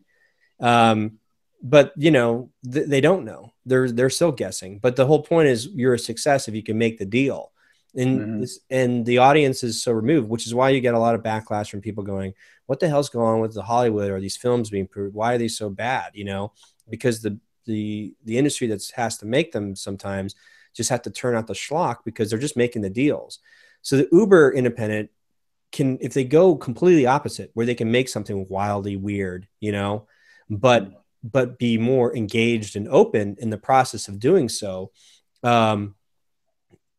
um, but you know th- they don't know. They're they're still guessing. But the whole point is you're a success if you can make the deal and mm-hmm. this, and the audience is so removed which is why you get a lot of backlash from people going what the hell's going on with the hollywood or these films being proved why are they so bad you know because the the the industry that has to make them sometimes just have to turn out the schlock because they're just making the deals. So the Uber independent can, if they go completely opposite, where they can make something wildly weird, you know, but but be more engaged and open in the process of doing so. Um,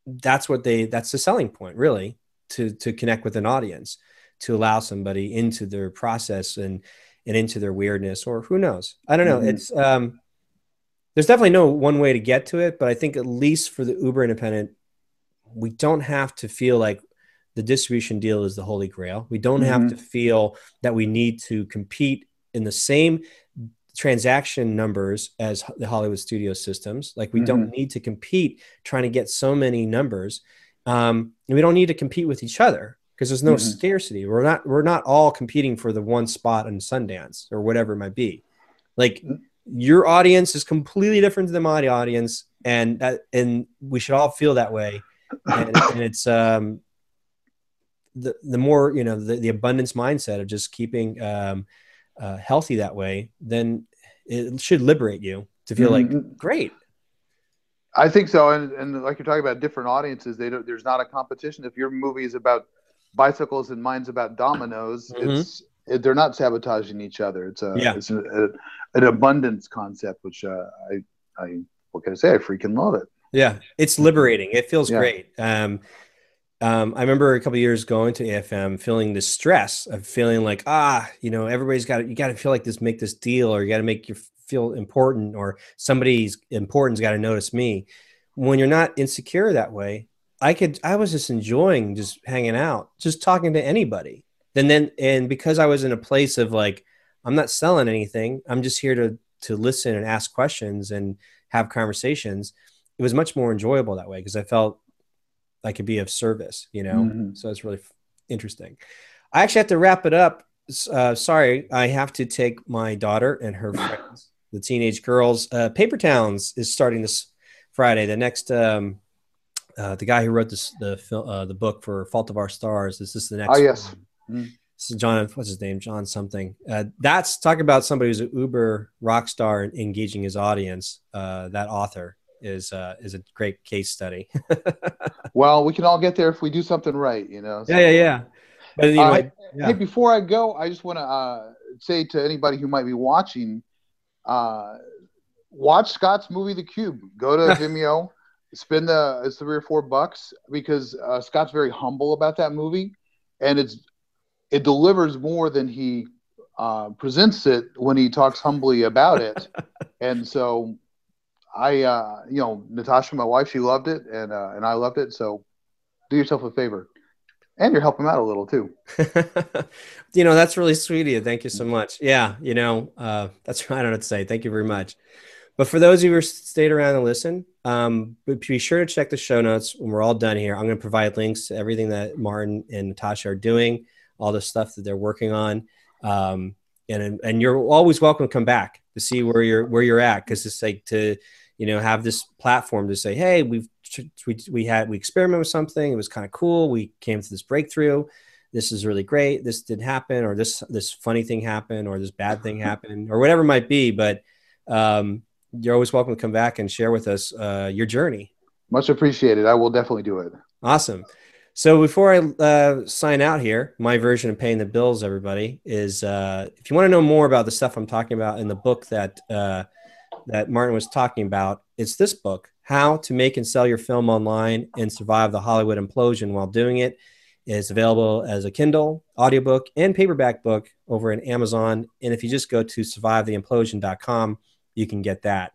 that's what they that's the selling point really to to connect with an audience to allow somebody into their process and and into their weirdness or who knows i don't know mm-hmm. it's um there's definitely no one way to get to it, but I think at least for the Uber independent, we don't have to feel like the distribution deal is the holy grail. We don't Mhm. have to feel that we need to compete in the same transaction numbers as the Hollywood studio systems. Like we don't need to compete trying to get so many numbers. Um, we don't need to compete with each other because there's no Mhm. scarcity. We're not we're not all competing for the one spot in Sundance or whatever it might be. Like Mm. your audience is completely different than my audience, and that and we should all feel that way. And, and it's um the the more you know the, the abundance mindset of just keeping um uh, healthy that way, then it should liberate you to feel like Mhm. great. I think so, and and like you're talking about different audiences, they don't, there's not a competition. If your movie is about bicycles and mine's about dominoes, Mhm. it's it, they're not sabotaging each other. It's a Yeah. it's a, a, an abundance concept, which uh, I I what can I say? I freaking love it. Yeah, it's liberating. It feels Yeah. great. Um, um, I remember a couple years going to AFM, feeling the stress of feeling like, ah, you know, everybody's got to, you got to feel like this, make this deal, or you got to make you feel important, or somebody's important's got to notice me. When you're not insecure that way, I could, I was just enjoying just hanging out, just talking to anybody. And then, and because I was in a place of like, I'm not selling anything, I'm just here to to listen and ask questions and have conversations it was much more enjoyable that way because I felt I could be of service, you know. Mhm. So it's really f- interesting. I actually have to wrap it up. Uh, sorry, I have to take my daughter and her friends, the teenage girls. Uh, Paper Towns is starting this Friday. The next, um, uh, the guy who wrote this the film, uh, the book for Fault of Our Stars. This is the next. Oh, yes. Mhm. So John, what's his name? John something. Uh, that's talk about somebody who's an Uber rock star and engaging his audience. Uh, that author is uh, is a great case study. Well, we can all get there if we do something right, you know. yeah, yeah, yeah. But know, Uh, yeah. Hey, before I go, I just want to uh, say to anybody who might be watching, uh, watch Scott's movie The Cube. Go to Vimeo, spend the three or four bucks because uh, Scott's very humble about that movie, and it's it delivers more than he uh, presents it when he talks humbly about it, and so. I, uh, you know, Natasha, my wife, she loved it, and uh, and I loved it. So, do yourself a favor, and you're helping out a little too. you know, that's really sweet of you. Thank you so much. Yeah, you know, uh, that's I don't to say. Thank you very much. But for those of you who stayed around and listen, um, be sure to check the show notes when we're all done here. I'm going to provide links to everything that Martin and Natasha are doing, all the stuff that they're working on, um, and and you're always welcome to come back to see where you're where you're at because it's like to you know have this platform to say, hey, we've we, we had we experimented with something, it was kind of cool, we came to this breakthrough. This is really great. This did happen or this this funny thing happened or this bad thing happened or whatever it might be. But um, you're always welcome to come back and share with us uh, your journey. Much appreciated. I will definitely do it. awesome. So before i uh, sign out here my version of paying the bills everybody is uh, if you want to know more about the stuff i'm talking about in the book that uh, that martin was talking about it's this book how to make and sell your film online and survive the hollywood implosion while doing It. it is available as a Kindle, audiobook, and paperback book over in Amazon. And if you just go to survivetheimplosion.com, you can get that.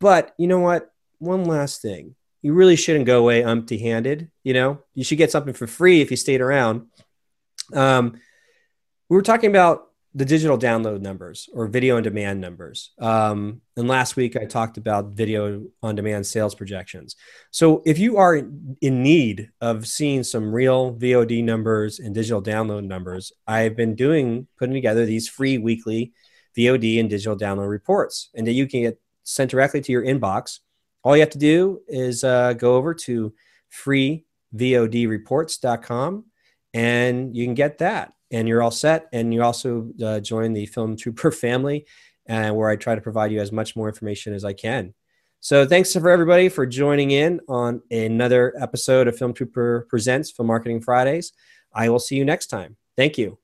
But you know what? One last thing. You really shouldn't go away empty handed. You know, you should get something for free if you stayed around. Um, we were talking about the digital download numbers or video on demand numbers. Um, and last week I talked about video on demand sales projections. So if you are in need of seeing some real VOD numbers and digital download numbers, I've been doing putting together these free weekly VOD and digital download reports, and that you can get sent directly to your inbox. All you have to do is uh, go over to freevodreports.com and you can get that and you're all set. And you also uh, join the Film Trooper family, and uh, where I try to provide you as much more information as I can. So thanks for everybody for joining in on another episode of Film Trooper Presents Film Marketing Fridays. I will see you next time. Thank you.